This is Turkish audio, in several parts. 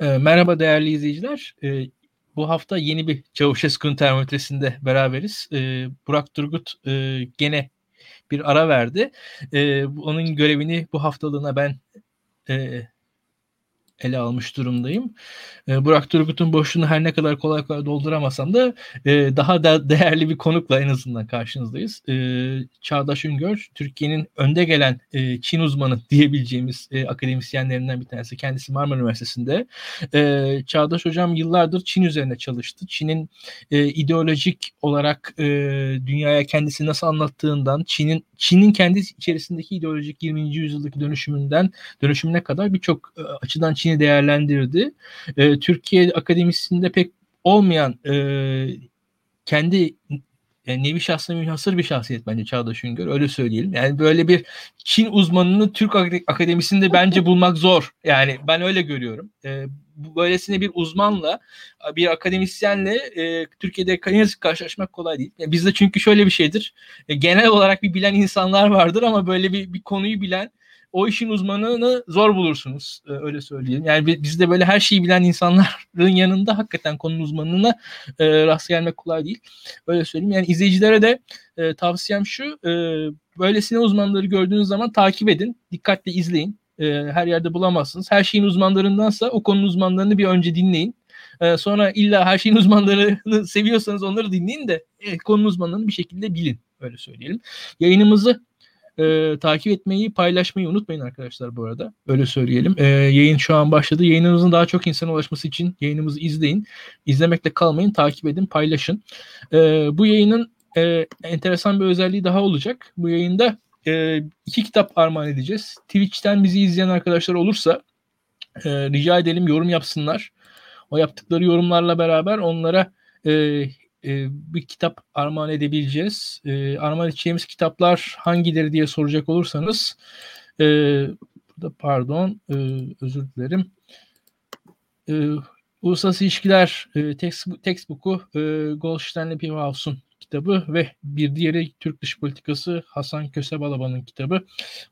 E, merhaba değerli izleyiciler. E, bu hafta yeni bir Çavuşesku'nun termometresinde beraberiz. E, Burak Turgut e, gene bir ara verdi. E, onun görevini bu haftalığına ben e, ele almış durumdayım. E, Burak Turgut'un boşluğunu her ne kadar kolay kolay dolduramasam da e, daha da değerli bir konukla en azından karşınızdayız. E, Çağdaş Üngör, Türkiye'nin önde gelen e, Çin uzmanı diyebileceğimiz e, akademisyenlerinden bir tanesi. Kendisi Marmara Üniversitesi'nde. E, Çağdaş Hocam yıllardır Çin üzerine çalıştı. Çin'in e, ideolojik olarak e, dünyaya kendisini nasıl anlattığından, Çin'in Çin'in kendi içerisindeki ideolojik 20. yüzyıldaki dönüşümünden dönüşümüne kadar birçok e, açıdan Çin'i değerlendirdi. E, Türkiye akademisinde pek olmayan e, kendi yani nevi şahsına münhasır bir şahsiyet bence Çağdaş Üngör öyle söyleyelim. Yani böyle bir Çin uzmanını Türk akademisinde bence bulmak zor. Yani ben öyle görüyorum. E, böylesine bir uzmanla bir akademisyenle e, Türkiye'de yazık karşılaşmak kolay değil. Yani bizde çünkü şöyle bir şeydir. E, genel olarak bir bilen insanlar vardır ama böyle bir, bir konuyu bilen o işin uzmanını zor bulursunuz e, öyle söyleyeyim. Yani bizde böyle her şeyi bilen insanların yanında hakikaten konunun uzmanına e, rast gelmek kolay değil. Öyle söyleyeyim. Yani izleyicilere de e, tavsiyem şu. E, böylesine uzmanları gördüğünüz zaman takip edin. Dikkatle izleyin. E, her yerde bulamazsınız. Her şeyin uzmanlarındansa o konunun uzmanlarını bir önce dinleyin. E, sonra illa her şeyin uzmanlarını seviyorsanız onları dinleyin de e, konunun uzmanlarını bir şekilde bilin. Öyle söyleyelim. Yayınımızı e, takip etmeyi, paylaşmayı unutmayın arkadaşlar bu arada. Öyle söyleyelim. E, yayın şu an başladı. Yayınımızın daha çok insana ulaşması için yayınımızı izleyin. İzlemekle kalmayın, takip edin, paylaşın. E, bu yayının e, enteresan bir özelliği daha olacak. Bu yayında e, iki kitap armağan edeceğiz. Twitch'ten bizi izleyen arkadaşlar olursa e, rica edelim yorum yapsınlar. O yaptıkları yorumlarla beraber onlara e, e, bir kitap armağan edebileceğiz. E, armağan edeceğimiz kitaplar hangileri diye soracak olursanız e, burada pardon e, özür dilerim. E, Uluslararası İlişkiler e, text, textbook'u e, Goldstein'le Pivhaus'un kitabı ve bir diğeri Türk Dış Politikası Hasan Kösebalaba'nın kitabı.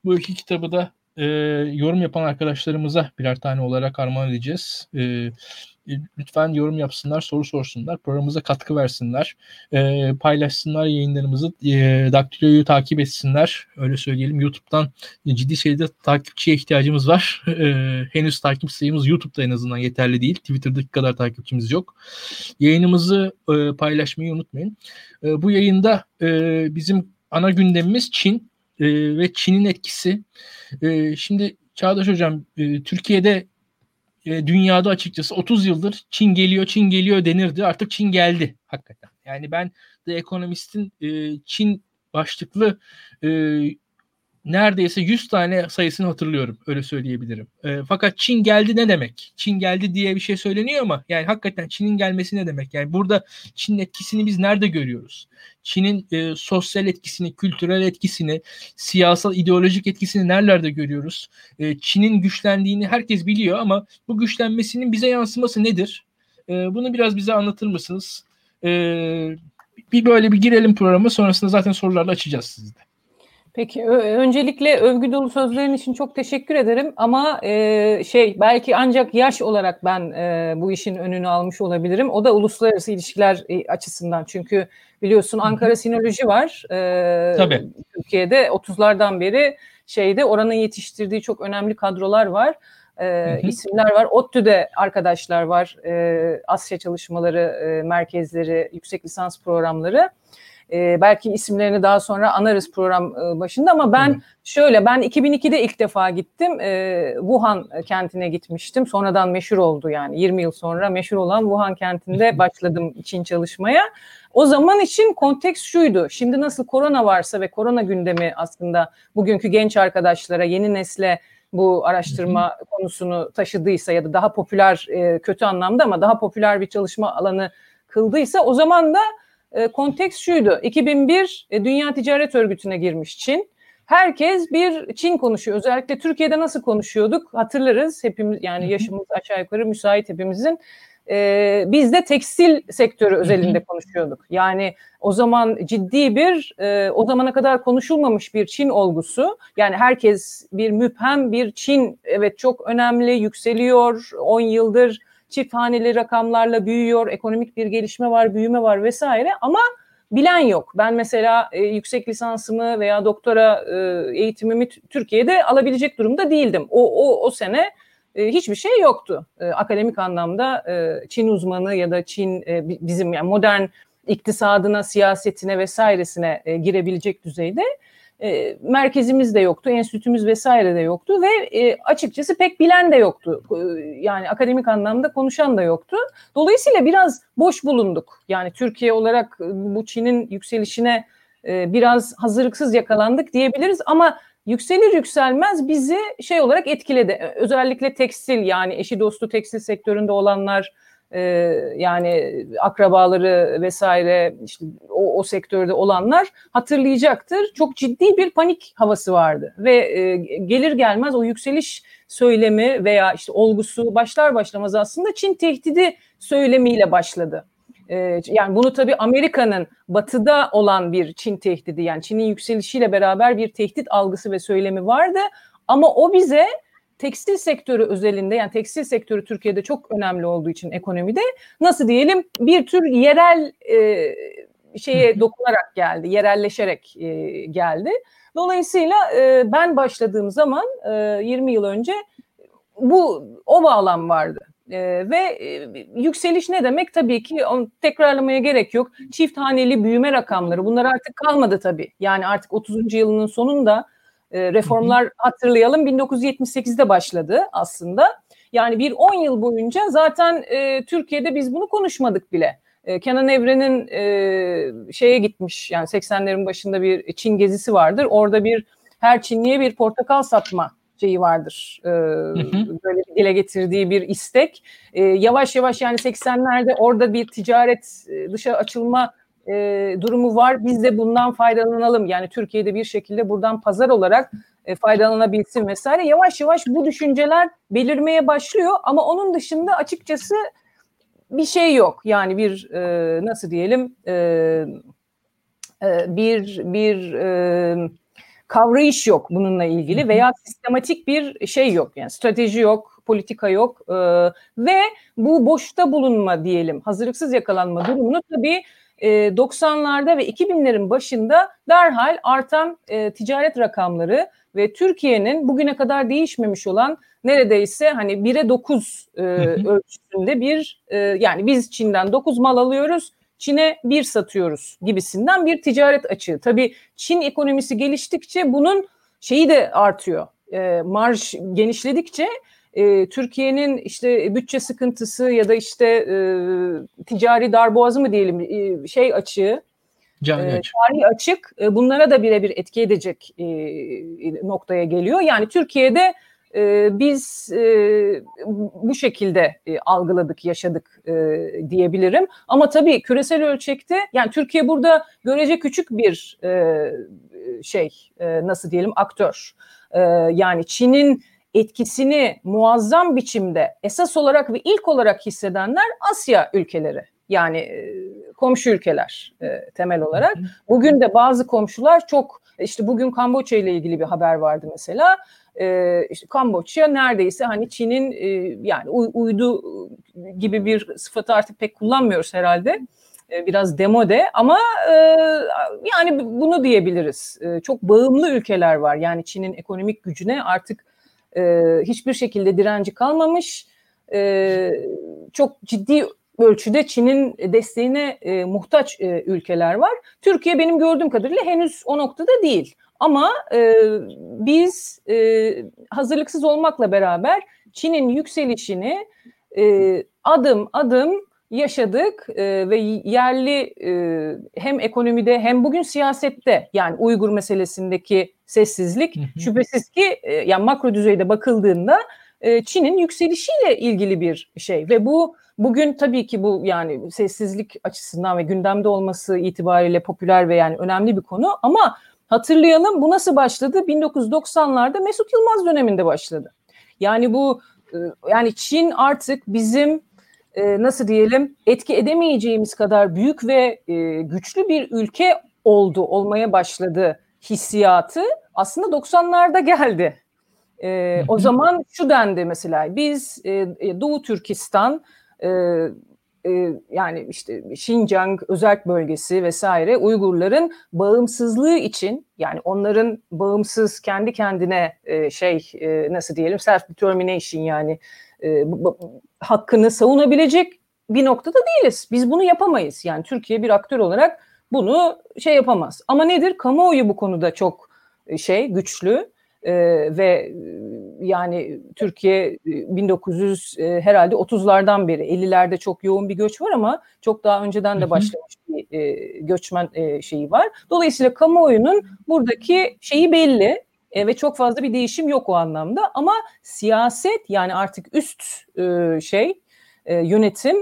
Bu iki kitabı da e, yorum yapan arkadaşlarımıza birer tane olarak armağan edeceğiz. E, lütfen yorum yapsınlar, soru sorsunlar, programımıza katkı versinler, e, paylaşsınlar yayınlarımızı, e, Daktilo'yu takip etsinler. Öyle söyleyelim. YouTube'dan ciddi sayıda takipçiye ihtiyacımız var. E, henüz takip sayımız YouTube'da en azından yeterli değil. Twitter'daki kadar takipçimiz yok. Yayınımızı e, paylaşmayı unutmayın. E, bu yayında e, bizim ana gündemimiz Çin e, ve Çin'in etkisi. E, şimdi Çağdaş Hocam, e, Türkiye'de e, dünyada açıkçası 30 yıldır Çin geliyor, Çin geliyor denirdi. Artık Çin geldi hakikaten. Yani ben The Economist'in e, Çin başlıklı e, neredeyse 100 tane sayısını hatırlıyorum. Öyle söyleyebilirim. E, fakat Çin geldi ne demek? Çin geldi diye bir şey söyleniyor ama yani hakikaten Çin'in gelmesi ne demek? Yani burada Çin'in etkisini biz nerede görüyoruz? Çin'in e, sosyal etkisini, kültürel etkisini, siyasal, ideolojik etkisini nerelerde görüyoruz? E, Çin'in güçlendiğini herkes biliyor ama bu güçlenmesinin bize yansıması nedir? E, bunu biraz bize anlatır mısınız? E, bir böyle bir girelim programa sonrasında zaten sorularla açacağız sizde. Peki öncelikle övgü dolu sözlerin için çok teşekkür ederim ama e, şey belki ancak yaş olarak ben e, bu işin önünü almış olabilirim. O da uluslararası ilişkiler e, açısından çünkü biliyorsun Ankara Sinoloji var. E, Tabii. Türkiye'de 30'lardan beri şeyde oranın yetiştirdiği çok önemli kadrolar var. E, isimler var. ODTÜ'de arkadaşlar var. E, Asya çalışmaları e, merkezleri, yüksek lisans programları. E, belki isimlerini daha sonra anarız program e, başında ama ben evet. şöyle ben 2002'de ilk defa gittim. E, Wuhan kentine gitmiştim. Sonradan meşhur oldu yani 20 yıl sonra meşhur olan Wuhan kentinde başladım Çin çalışmaya. O zaman için konteks şuydu. Şimdi nasıl korona varsa ve korona gündemi aslında bugünkü genç arkadaşlara, yeni nesle bu araştırma hı hı. konusunu taşıdıysa ya da daha popüler e, kötü anlamda ama daha popüler bir çalışma alanı kıldıysa o zaman da e, konteks şuydu. 2001 e, Dünya Ticaret Örgütü'ne girmiş Çin. Herkes bir Çin konuşuyor. Özellikle Türkiye'de nasıl konuşuyorduk hatırlarız. Hepimiz yani yaşımız aşağı yukarı müsait hepimizin. e, biz de tekstil sektörü özelinde konuşuyorduk. Yani o zaman ciddi bir e, o zamana kadar konuşulmamış bir Çin olgusu. Yani herkes bir müphem bir Çin evet çok önemli yükseliyor 10 yıldır çift haneli rakamlarla büyüyor, ekonomik bir gelişme var, büyüme var vesaire ama bilen yok. Ben mesela e, yüksek lisansımı veya doktora e, eğitimimi Türkiye'de alabilecek durumda değildim. O o o sene e, hiçbir şey yoktu. E, akademik anlamda e, Çin uzmanı ya da Çin e, bizim yani modern iktisadına, siyasetine vesairesine e, girebilecek düzeyde e, merkezimiz de yoktu, enstitümüz vesaire de yoktu ve e, açıkçası pek bilen de yoktu. E, yani akademik anlamda konuşan da yoktu. Dolayısıyla biraz boş bulunduk. Yani Türkiye olarak bu Çin'in yükselişine e, biraz hazırlıksız yakalandık diyebiliriz ama yükselir yükselmez bizi şey olarak etkiledi. Özellikle tekstil yani eşi dostu tekstil sektöründe olanlar e, yani akrabaları vesaire işte o, o sektörde olanlar hatırlayacaktır. Çok ciddi bir panik havası vardı ve e, gelir gelmez o yükseliş söylemi veya işte olgusu başlar başlamaz aslında Çin tehdidi söylemiyle başladı. E, yani bunu tabii Amerika'nın batıda olan bir Çin tehdidi yani Çin'in yükselişiyle beraber bir tehdit algısı ve söylemi vardı ama o bize tekstil sektörü özelinde yani tekstil sektörü Türkiye'de çok önemli olduğu için ekonomide nasıl diyelim bir tür yerel e, şeye dokunarak geldi, yerelleşerek e, geldi. Dolayısıyla e, ben başladığım zaman e, 20 yıl önce bu o bağlam vardı. E, ve e, yükseliş ne demek? Tabii ki onu tekrarlamaya gerek yok. Çift haneli büyüme rakamları bunlar artık kalmadı tabii. Yani artık 30. yılının sonunda e, reformlar hatırlayalım 1978'de başladı aslında. Yani bir 10 yıl boyunca zaten e, Türkiye'de biz bunu konuşmadık bile. E, Kenan Evren'in e, şeye gitmiş yani 80'lerin başında bir Çin gezisi vardır. Orada bir her Çinliye bir portakal satma şeyi vardır. E, böyle dile getirdiği bir istek. E, yavaş yavaş yani 80'lerde orada bir ticaret e, dışa açılma e, durumu var. Biz de bundan faydalanalım. Yani Türkiye'de bir şekilde buradan pazar olarak e, faydalanabilsin vesaire. Yavaş yavaş bu düşünceler belirmeye başlıyor ama onun dışında açıkçası bir şey yok. Yani bir e, nasıl diyelim e, e, bir bir e, kavrayış yok bununla ilgili veya sistematik bir şey yok. Yani strateji yok, politika yok e, ve bu boşta bulunma diyelim, hazırlıksız yakalanma durumunu tabii 90'larda e, ve 2000'lerin başında derhal artan e, ticaret rakamları ve Türkiye'nin bugüne kadar değişmemiş olan neredeyse hani 1'e 9 e, ölçüsünde bir e, yani biz Çin'den 9 mal alıyoruz Çin'e bir satıyoruz gibisinden bir ticaret açığı. Tabii Çin ekonomisi geliştikçe bunun şeyi de artıyor. E, marj genişledikçe e, Türkiye'nin işte bütçe sıkıntısı ya da işte e, ticari darboğazı mı diyelim e, şey açığı Cari e, açık e, bunlara da birebir etki edecek e, noktaya geliyor. Yani Türkiye'de e, biz e, bu şekilde e, algıladık, yaşadık diyebilirim. Ama tabii küresel ölçekte yani Türkiye burada görece küçük bir şey nasıl diyelim aktör. Yani Çin'in etkisini muazzam biçimde esas olarak ve ilk olarak hissedenler Asya ülkeleri. Yani e, komşu ülkeler e, temel olarak. Bugün de bazı komşular çok işte bugün Kamboçya ile ilgili bir haber vardı mesela. E, işte Kamboçya neredeyse hani Çin'in e, yani uydu gibi bir sıfatı artık pek kullanmıyoruz herhalde. Biraz demode ama e, yani bunu diyebiliriz. E, çok bağımlı ülkeler var. Yani Çin'in ekonomik gücüne artık e, hiçbir şekilde direnci kalmamış. E, çok ciddi ölçüde Çin'in desteğine e, muhtaç e, ülkeler var. Türkiye benim gördüğüm kadarıyla henüz o noktada değil. Ama e, biz e, hazırlıksız olmakla beraber Çin'in yükselişini e, adım adım yaşadık e, ve yerli e, hem ekonomide hem bugün siyasette yani Uygur meselesindeki sessizlik şüphesiz ki e, yani makro düzeyde bakıldığında e, Çin'in yükselişiyle ilgili bir şey ve bu bugün tabii ki bu yani sessizlik açısından ve gündemde olması itibariyle popüler ve yani önemli bir konu ama hatırlayalım bu nasıl başladı? 1990'larda Mesut Yılmaz döneminde başladı. Yani bu e, yani Çin artık bizim e, nasıl diyelim etki edemeyeceğimiz kadar büyük ve e, güçlü bir ülke oldu, olmaya başladı hissiyatı aslında 90'larda geldi. E, o zaman şu dendi mesela biz e, e, Doğu Türkistan e, e, yani işte Şincan özel bölgesi vesaire Uygurların bağımsızlığı için yani onların bağımsız kendi kendine e, şey e, nasıl diyelim self determination yani e, hakkını savunabilecek bir noktada değiliz. Biz bunu yapamayız. Yani Türkiye bir aktör olarak bunu şey yapamaz. Ama nedir? Kamuoyu bu konuda çok e, şey güçlü e, ve e, yani Türkiye 1900 e, herhalde 30'lardan beri 50'lerde çok yoğun bir göç var ama çok daha önceden de başlamış bir e, göçmen e, şeyi var. Dolayısıyla kamuoyunun buradaki şeyi belli e, ve çok fazla bir değişim yok o anlamda ama siyaset yani artık üst e, şey e, yönetim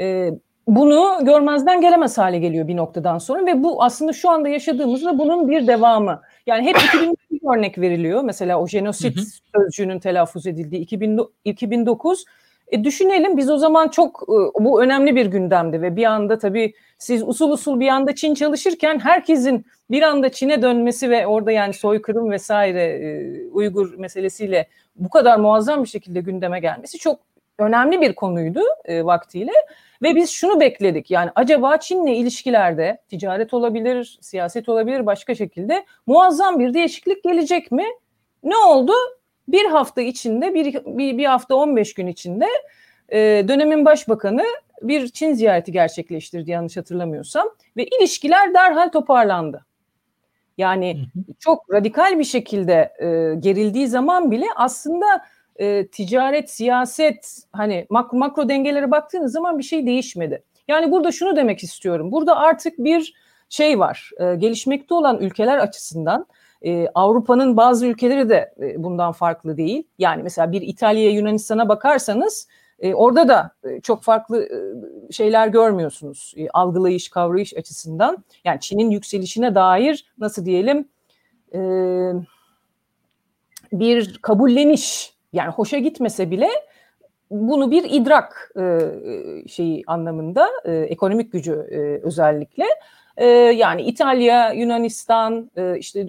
e, bunu görmezden gelemez hale geliyor bir noktadan sonra ve bu aslında şu anda yaşadığımızda bunun bir devamı. Yani hep 2009 örnek veriliyor. Mesela o jenosit hı hı. sözcüğünün telaffuz edildiği 2000, 2009. E düşünelim biz o zaman çok e, bu önemli bir gündemdi ve bir anda tabii siz usul usul bir anda Çin çalışırken herkesin bir anda Çin'e dönmesi ve orada yani soykırım vesaire e, Uygur meselesiyle bu kadar muazzam bir şekilde gündeme gelmesi çok önemli bir konuydu e, vaktiyle. Ve biz şunu bekledik yani acaba Çin'le ilişkilerde ticaret olabilir, siyaset olabilir başka şekilde muazzam bir değişiklik gelecek mi? Ne oldu? Bir hafta içinde, bir, bir, bir hafta 15 gün içinde e, dönemin başbakanı bir Çin ziyareti gerçekleştirdi yanlış hatırlamıyorsam ve ilişkiler derhal toparlandı. Yani çok radikal bir şekilde e, gerildiği zaman bile aslında e, ticaret, siyaset hani makro, makro dengelere baktığınız zaman bir şey değişmedi. Yani burada şunu demek istiyorum. Burada artık bir şey var. E, gelişmekte olan ülkeler açısından e, Avrupa'nın bazı ülkeleri de e, bundan farklı değil. Yani mesela bir İtalya'ya, Yunanistan'a bakarsanız e, orada da e, çok farklı e, şeyler görmüyorsunuz. E, algılayış, kavrayış açısından. Yani Çin'in yükselişine dair nasıl diyelim e, bir kabulleniş yani hoşa gitmese bile bunu bir idrak e, e, şeyi anlamında e, ekonomik gücü e, özellikle. E, yani İtalya, Yunanistan e, işte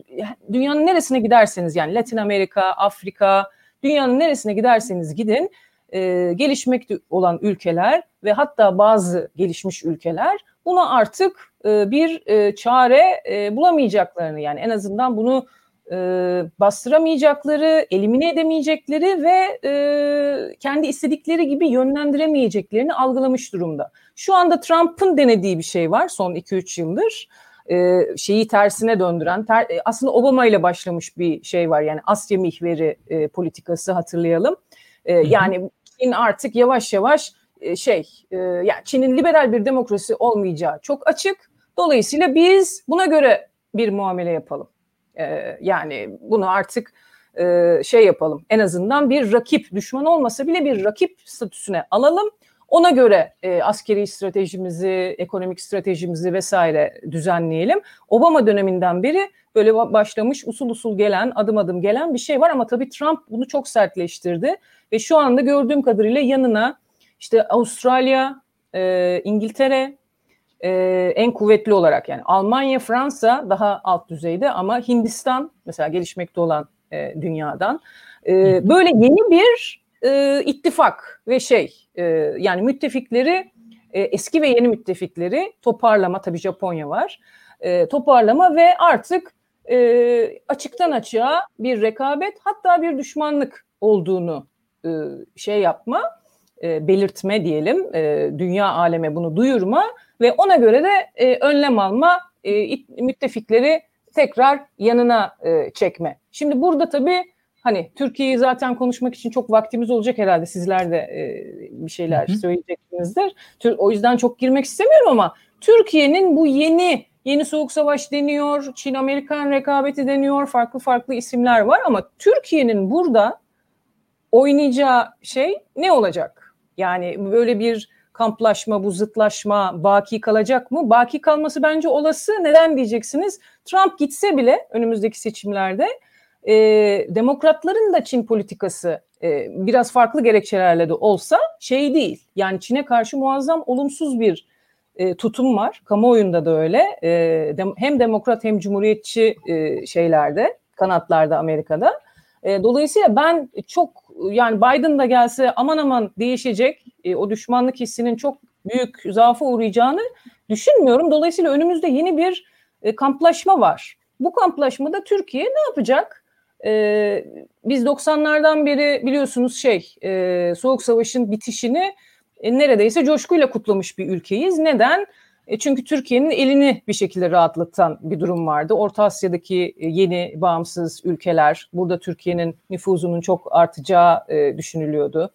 dünyanın neresine giderseniz yani Latin Amerika, Afrika dünyanın neresine giderseniz gidin e, gelişmekte olan ülkeler ve hatta bazı gelişmiş ülkeler buna artık e, bir e, çare e, bulamayacaklarını yani en azından bunu e, bastıramayacakları, elimine edemeyecekleri ve e, kendi istedikleri gibi yönlendiremeyeceklerini algılamış durumda. Şu anda Trump'ın denediği bir şey var son 2-3 yıldır. E, şeyi tersine döndüren, ter, e, aslında Obama ile başlamış bir şey var. Yani Asya mihveri e, politikası hatırlayalım. E, yani Çin artık yavaş yavaş e, şey, e, yani Çin'in liberal bir demokrasi olmayacağı çok açık. Dolayısıyla biz buna göre bir muamele yapalım. E, yani bunu artık e, şey yapalım. En azından bir rakip, düşman olmasa bile bir rakip statüsüne alalım. Ona göre e, askeri stratejimizi, ekonomik stratejimizi vesaire düzenleyelim. Obama döneminden beri böyle başlamış usul usul gelen, adım adım gelen bir şey var ama tabii Trump bunu çok sertleştirdi ve şu anda gördüğüm kadarıyla yanına işte Avustralya, e, İngiltere, e, en kuvvetli olarak yani Almanya, Fransa daha alt düzeyde ama Hindistan mesela gelişmekte olan e, dünyadan. E, böyle yeni bir e, ittifak ve şey e, yani müttefikleri e, eski ve yeni müttefikleri toparlama tabii Japonya var e, toparlama ve artık e, açıktan açığa bir rekabet hatta bir düşmanlık olduğunu e, şey yapma e, belirtme diyelim e, dünya aleme bunu duyurma ve ona göre de e, önlem alma e, müttefikleri tekrar yanına e, çekme. Şimdi burada tabii hani Türkiye'yi zaten konuşmak için çok vaktimiz olacak herhalde sizler de e, bir şeyler hı hı. söyleyeceksinizdir. O yüzden çok girmek istemiyorum ama Türkiye'nin bu yeni yeni soğuk savaş deniyor, Çin-Amerikan rekabeti deniyor, farklı farklı isimler var ama Türkiye'nin burada oynayacağı şey ne olacak? Yani böyle bir kamplaşma, bu zıtlaşma baki kalacak mı? Baki kalması bence olası. Neden diyeceksiniz? Trump gitse bile önümüzdeki seçimlerde e, demokratların da Çin politikası e, biraz farklı gerekçelerle de olsa şey değil. Yani Çin'e karşı muazzam olumsuz bir e, tutum var. Kamuoyunda da öyle. E, dem, hem demokrat hem cumhuriyetçi e, şeylerde, kanatlarda Amerika'da. E, dolayısıyla ben çok yani Biden da gelse aman aman değişecek. E, o düşmanlık hissinin çok büyük zaafa uğrayacağını düşünmüyorum. Dolayısıyla önümüzde yeni bir e, kamplaşma var. Bu kamplaşmada Türkiye ne yapacak? E, biz 90'lardan beri biliyorsunuz şey e, Soğuk Savaş'ın bitişini e, neredeyse coşkuyla kutlamış bir ülkeyiz. Neden? E, çünkü Türkiye'nin elini bir şekilde rahatlatan bir durum vardı. Orta Asya'daki e, yeni bağımsız ülkeler, burada Türkiye'nin nüfuzunun çok artacağı e, düşünülüyordu.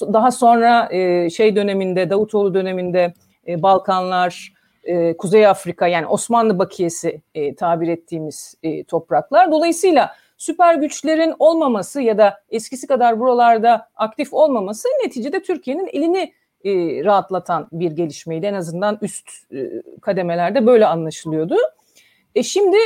Daha sonra e, şey döneminde, Davutoğlu döneminde e, Balkanlar, e, Kuzey Afrika yani Osmanlı bakiyesi e, tabir ettiğimiz e, topraklar. Dolayısıyla süper güçlerin olmaması ya da eskisi kadar buralarda aktif olmaması neticede Türkiye'nin elini e, rahatlatan bir gelişmeydi. En azından üst e, kademelerde böyle anlaşılıyordu. E şimdi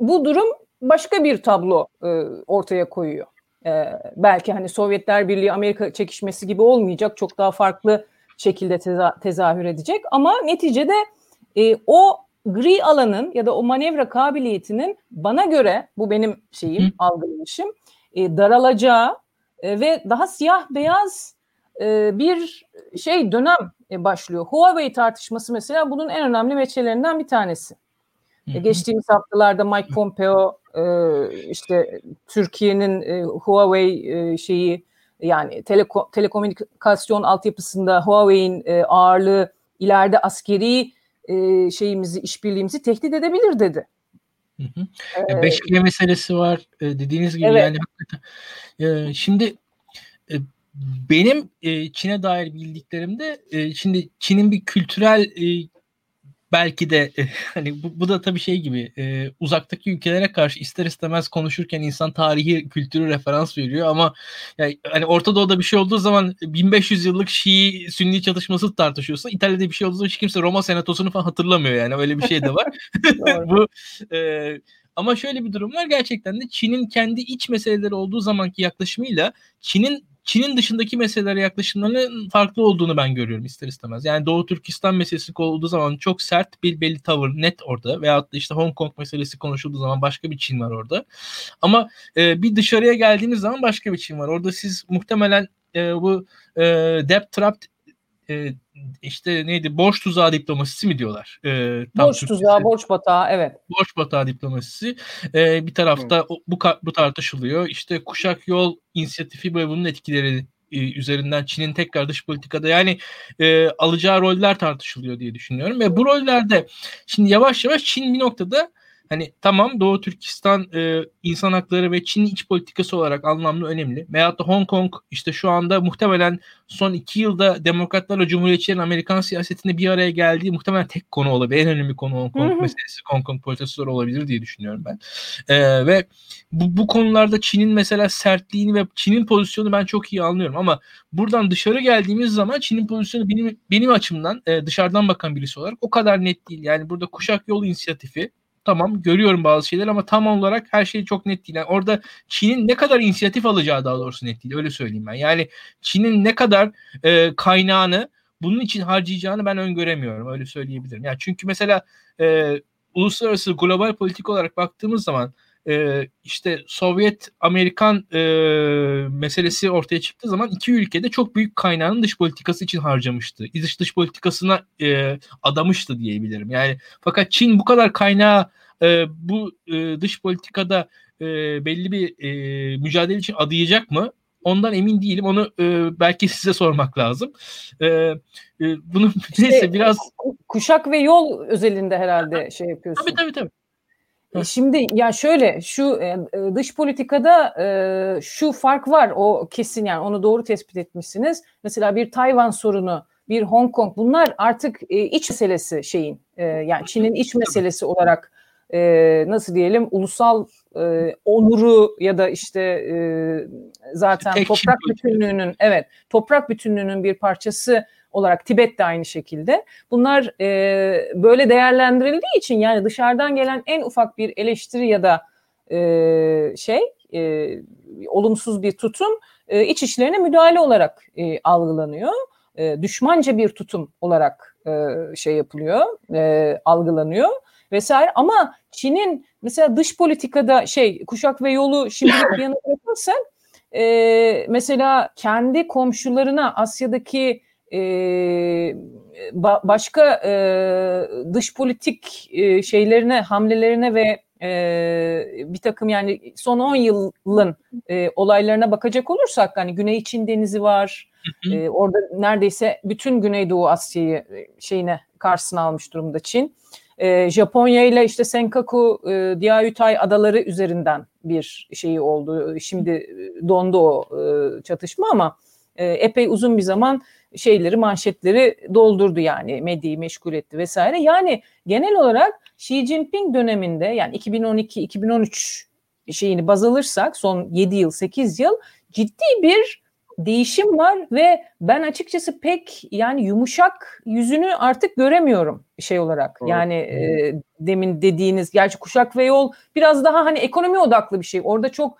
bu durum başka bir tablo e, ortaya koyuyor. E, belki hani Sovyetler Birliği Amerika çekişmesi gibi olmayacak, çok daha farklı şekilde teza tezahür edecek. Ama neticede e, o gri alanın ya da o manevra kabiliyetinin bana göre bu benim şeyim, Hı. algılayışım e, daralacağı e, ve daha siyah beyaz e, bir şey dönem e, başlıyor. Huawei tartışması mesela bunun en önemli meçhelerinden bir tanesi. Hı hı. Geçtiğimiz haftalarda Mike Pompeo e, işte Türkiye'nin e, Huawei e, şeyi yani teleko, telekomünikasyon altyapısında Huawei'in e, ağırlığı ileride askeri e, şeyimizi, işbirliğimizi tehdit edebilir dedi. Hı hı. E, 5G meselesi var e, dediğiniz gibi evet. yani e, şimdi e, benim e, Çin'e dair bildiklerimde e, şimdi Çin'in bir kültürel e, belki de e, hani bu, bu da tabii şey gibi e, uzaktaki ülkelere karşı ister istemez konuşurken insan tarihi kültürü referans veriyor ama yani hani Orta Doğu'da bir şey olduğu zaman 1500 yıllık Şii Sünni çatışması tartışıyorsa İtalya'da bir şey olduğu zaman hiç kimse Roma senatosunu falan hatırlamıyor yani öyle bir şey de var. bu e, ama şöyle bir durum var gerçekten de Çin'in kendi iç meseleleri olduğu zamanki yaklaşımıyla Çin'in Çin'in dışındaki meselelere yaklaşımlarının farklı olduğunu ben görüyorum ister istemez. Yani Doğu Türkistan meselesi olduğu zaman çok sert bir belli tavır net orada veyahut da işte Hong Kong meselesi konuşulduğu zaman başka bir Çin var orada. Ama e, bir dışarıya geldiğiniz zaman başka bir Çin var. Orada siz muhtemelen e, bu e, debt trap e, işte neydi borç tuzağı diplomasisi mi diyorlar? E, tam borç Türkçesi. tuzağı, borç batağı evet. Borç batağı diplomasisi. E, bir tarafta o, bu bu tartışılıyor. İşte kuşak yol inisiyatifi ve bunun etkileri e, üzerinden Çin'in tekrar dış politikada yani e, alacağı roller tartışılıyor diye düşünüyorum ve bu rollerde şimdi yavaş yavaş Çin bir noktada hani tamam Doğu Türkistan e, insan hakları ve Çin iç politikası olarak anlamlı önemli. Veyahut da Hong Kong işte şu anda muhtemelen son iki yılda demokratlarla cumhuriyetçilerin Amerikan siyasetinde bir araya geldiği muhtemelen tek konu olabilir. En önemli konu Hong Kong meselesi, Hong Kong politikası olabilir diye düşünüyorum ben. E, ve bu, bu konularda Çin'in mesela sertliğini ve Çin'in pozisyonu ben çok iyi anlıyorum ama buradan dışarı geldiğimiz zaman Çin'in pozisyonu benim benim açımdan e, dışarıdan bakan birisi olarak o kadar net değil. Yani burada kuşak yolu inisiyatifi tamam görüyorum bazı şeyler ama tam olarak her şey çok net değil. Yani orada Çin'in ne kadar inisiyatif alacağı daha doğrusu net değil. Öyle söyleyeyim ben. Yani Çin'in ne kadar e, kaynağını bunun için harcayacağını ben öngöremiyorum. Öyle söyleyebilirim. Yani çünkü mesela e, uluslararası global politik olarak baktığımız zaman e, işte Sovyet Amerikan e, meselesi ortaya çıktığı zaman iki ülkede çok büyük kaynağını dış politikası için harcamıştı. Dış dış politikasına e, adamıştı diyebilirim. Yani fakat Çin bu kadar kaynağı e, bu e, dış politikada e, belli bir e, mücadele için adayacak mı? Ondan emin değilim. Onu e, belki size sormak lazım. E, e, bunu işte, neyse biraz kuşak ve yol özelinde herhalde şey yapıyorsun. Tabii tabii tabii. E, şimdi ya şöyle şu e, e, dış politikada şu fark var o kesin yani onu doğru tespit etmişsiniz. Mesela bir Tayvan sorunu, bir Hong Kong bunlar artık iç meselesi şeyin yani Çin'in iç meselesi olarak nasıl diyelim ulusal onuru ya da işte zaten toprak bütünlüğünün evet toprak bütünlüğünün bir parçası olarak Tibet de aynı şekilde. Bunlar e, böyle değerlendirildiği için yani dışarıdan gelen en ufak bir eleştiri ya da e, şey e, olumsuz bir tutum e, iç işlerine müdahale olarak e, algılanıyor. E, düşmanca bir tutum olarak e, şey yapılıyor, e, algılanıyor vesaire. Ama Çin'in mesela dış politikada şey kuşak ve yolu şimdi bir yana bırakırsak e, mesela kendi komşularına Asya'daki e, ba, başka e, dış politik e, şeylerine, hamlelerine ve e, bir takım yani son 10 yılın e, olaylarına bakacak olursak hani Güney Çin Denizi var. E, orada neredeyse bütün Güneydoğu Asya'yı şeyine karşısına almış durumda Çin. E, Japonya ile işte Senkaku, e, adaları üzerinden bir şeyi oldu. Şimdi dondu o e, çatışma ama e, epey uzun bir zaman şeyleri manşetleri doldurdu yani medyayı meşgul etti vesaire. Yani genel olarak Xi Jinping döneminde yani 2012-2013 şeyini baz alırsak son 7 yıl 8 yıl ciddi bir değişim var ve ben açıkçası pek yani yumuşak yüzünü artık göremiyorum şey olarak. Evet. Yani e, demin dediğiniz gerçi kuşak ve yol biraz daha hani ekonomi odaklı bir şey. Orada çok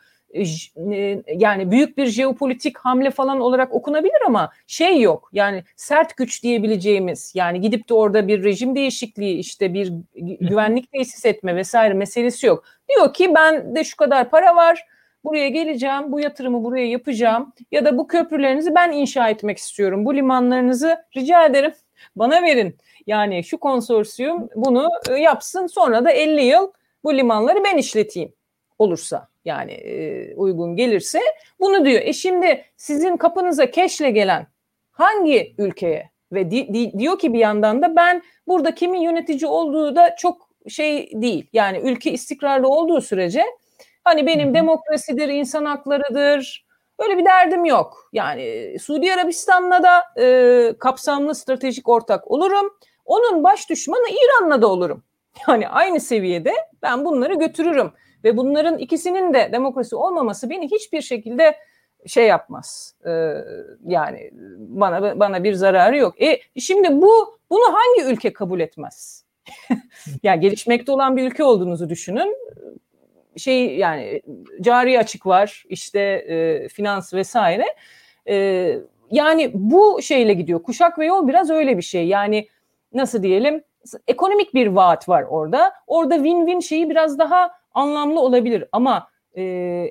yani büyük bir jeopolitik hamle falan olarak okunabilir ama şey yok. Yani sert güç diyebileceğimiz yani gidip de orada bir rejim değişikliği işte bir güvenlik tesis etme vesaire meselesi yok. Diyor ki ben de şu kadar para var buraya geleceğim, bu yatırımı buraya yapacağım ya da bu köprülerinizi ben inşa etmek istiyorum. Bu limanlarınızı rica ederim bana verin. Yani şu konsorsiyum bunu e, yapsın sonra da 50 yıl bu limanları ben işleteyim olursa yani e, uygun gelirse bunu diyor. E şimdi sizin kapınıza keşle gelen hangi ülkeye ve di, di, diyor ki bir yandan da ben burada kimin yönetici olduğu da çok şey değil. Yani ülke istikrarlı olduğu sürece Hani benim demokrasidir, insan haklarıdır. Öyle bir derdim yok. Yani Suudi Arabistan'la da e, kapsamlı stratejik ortak olurum. Onun baş düşmanı İran'la da olurum. Yani aynı seviyede ben bunları götürürüm. Ve bunların ikisinin de demokrasi olmaması beni hiçbir şekilde şey yapmaz. Ee, yani bana bana bir zararı yok. E şimdi bu bunu hangi ülke kabul etmez? yani gelişmekte olan bir ülke olduğunuzu düşünün şey yani cari açık var işte e, finans vesaire. E, yani bu şeyle gidiyor. Kuşak ve yol biraz öyle bir şey. Yani nasıl diyelim ekonomik bir vaat var orada. Orada win-win şeyi biraz daha anlamlı olabilir ama e,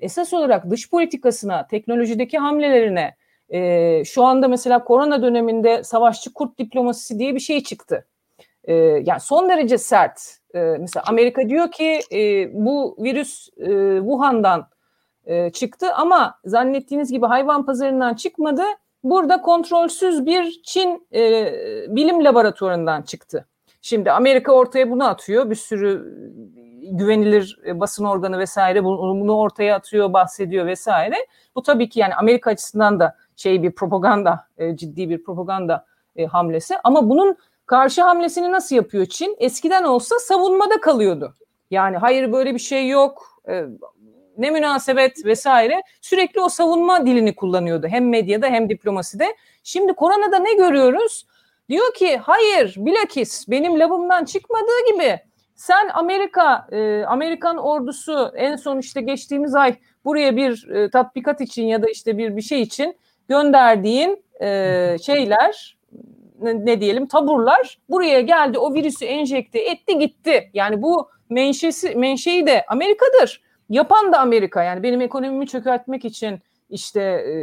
esas olarak dış politikasına, teknolojideki hamlelerine e, şu anda mesela korona döneminde savaşçı kurt diplomasisi diye bir şey çıktı. E, yani son derece sert e, mesela Amerika diyor ki e, bu virüs e, Wuhan'dan e, çıktı ama zannettiğiniz gibi hayvan pazarından çıkmadı. Burada kontrolsüz bir Çin e, bilim laboratuvarından çıktı. Şimdi Amerika ortaya bunu atıyor. Bir sürü güvenilir e, basın organı vesaire bunu ortaya atıyor, bahsediyor vesaire. Bu tabii ki yani Amerika açısından da şey bir propaganda, e, ciddi bir propaganda e, hamlesi. Ama bunun Karşı hamlesini nasıl yapıyor Çin? Eskiden olsa savunmada kalıyordu. Yani hayır böyle bir şey yok, ne münasebet vesaire. Sürekli o savunma dilini kullanıyordu hem medyada hem diplomaside. Şimdi koronada ne görüyoruz? Diyor ki hayır bilakis benim labımdan çıkmadığı gibi sen Amerika, e, Amerikan ordusu en son işte geçtiğimiz ay buraya bir e, tatbikat için ya da işte bir bir şey için gönderdiğin e, şeyler ne diyelim taburlar buraya geldi o virüsü enjekte etti gitti. Yani bu menşesi menşei de Amerika'dır. Yapan da Amerika. Yani benim ekonomimi çökertmek için işte e,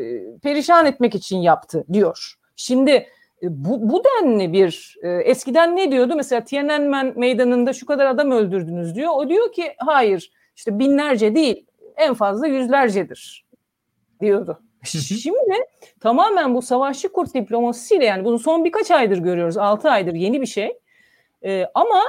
perişan etmek için yaptı diyor. Şimdi bu, bu denli bir e, eskiden ne diyordu? Mesela Tiananmen meydanında şu kadar adam öldürdünüz diyor. O diyor ki hayır işte binlerce değil en fazla yüzlercedir diyordu. Şimdi tamamen bu savaşçı kurt diplomasisiyle yani bunu son birkaç aydır görüyoruz. 6 aydır yeni bir şey. Ee, ama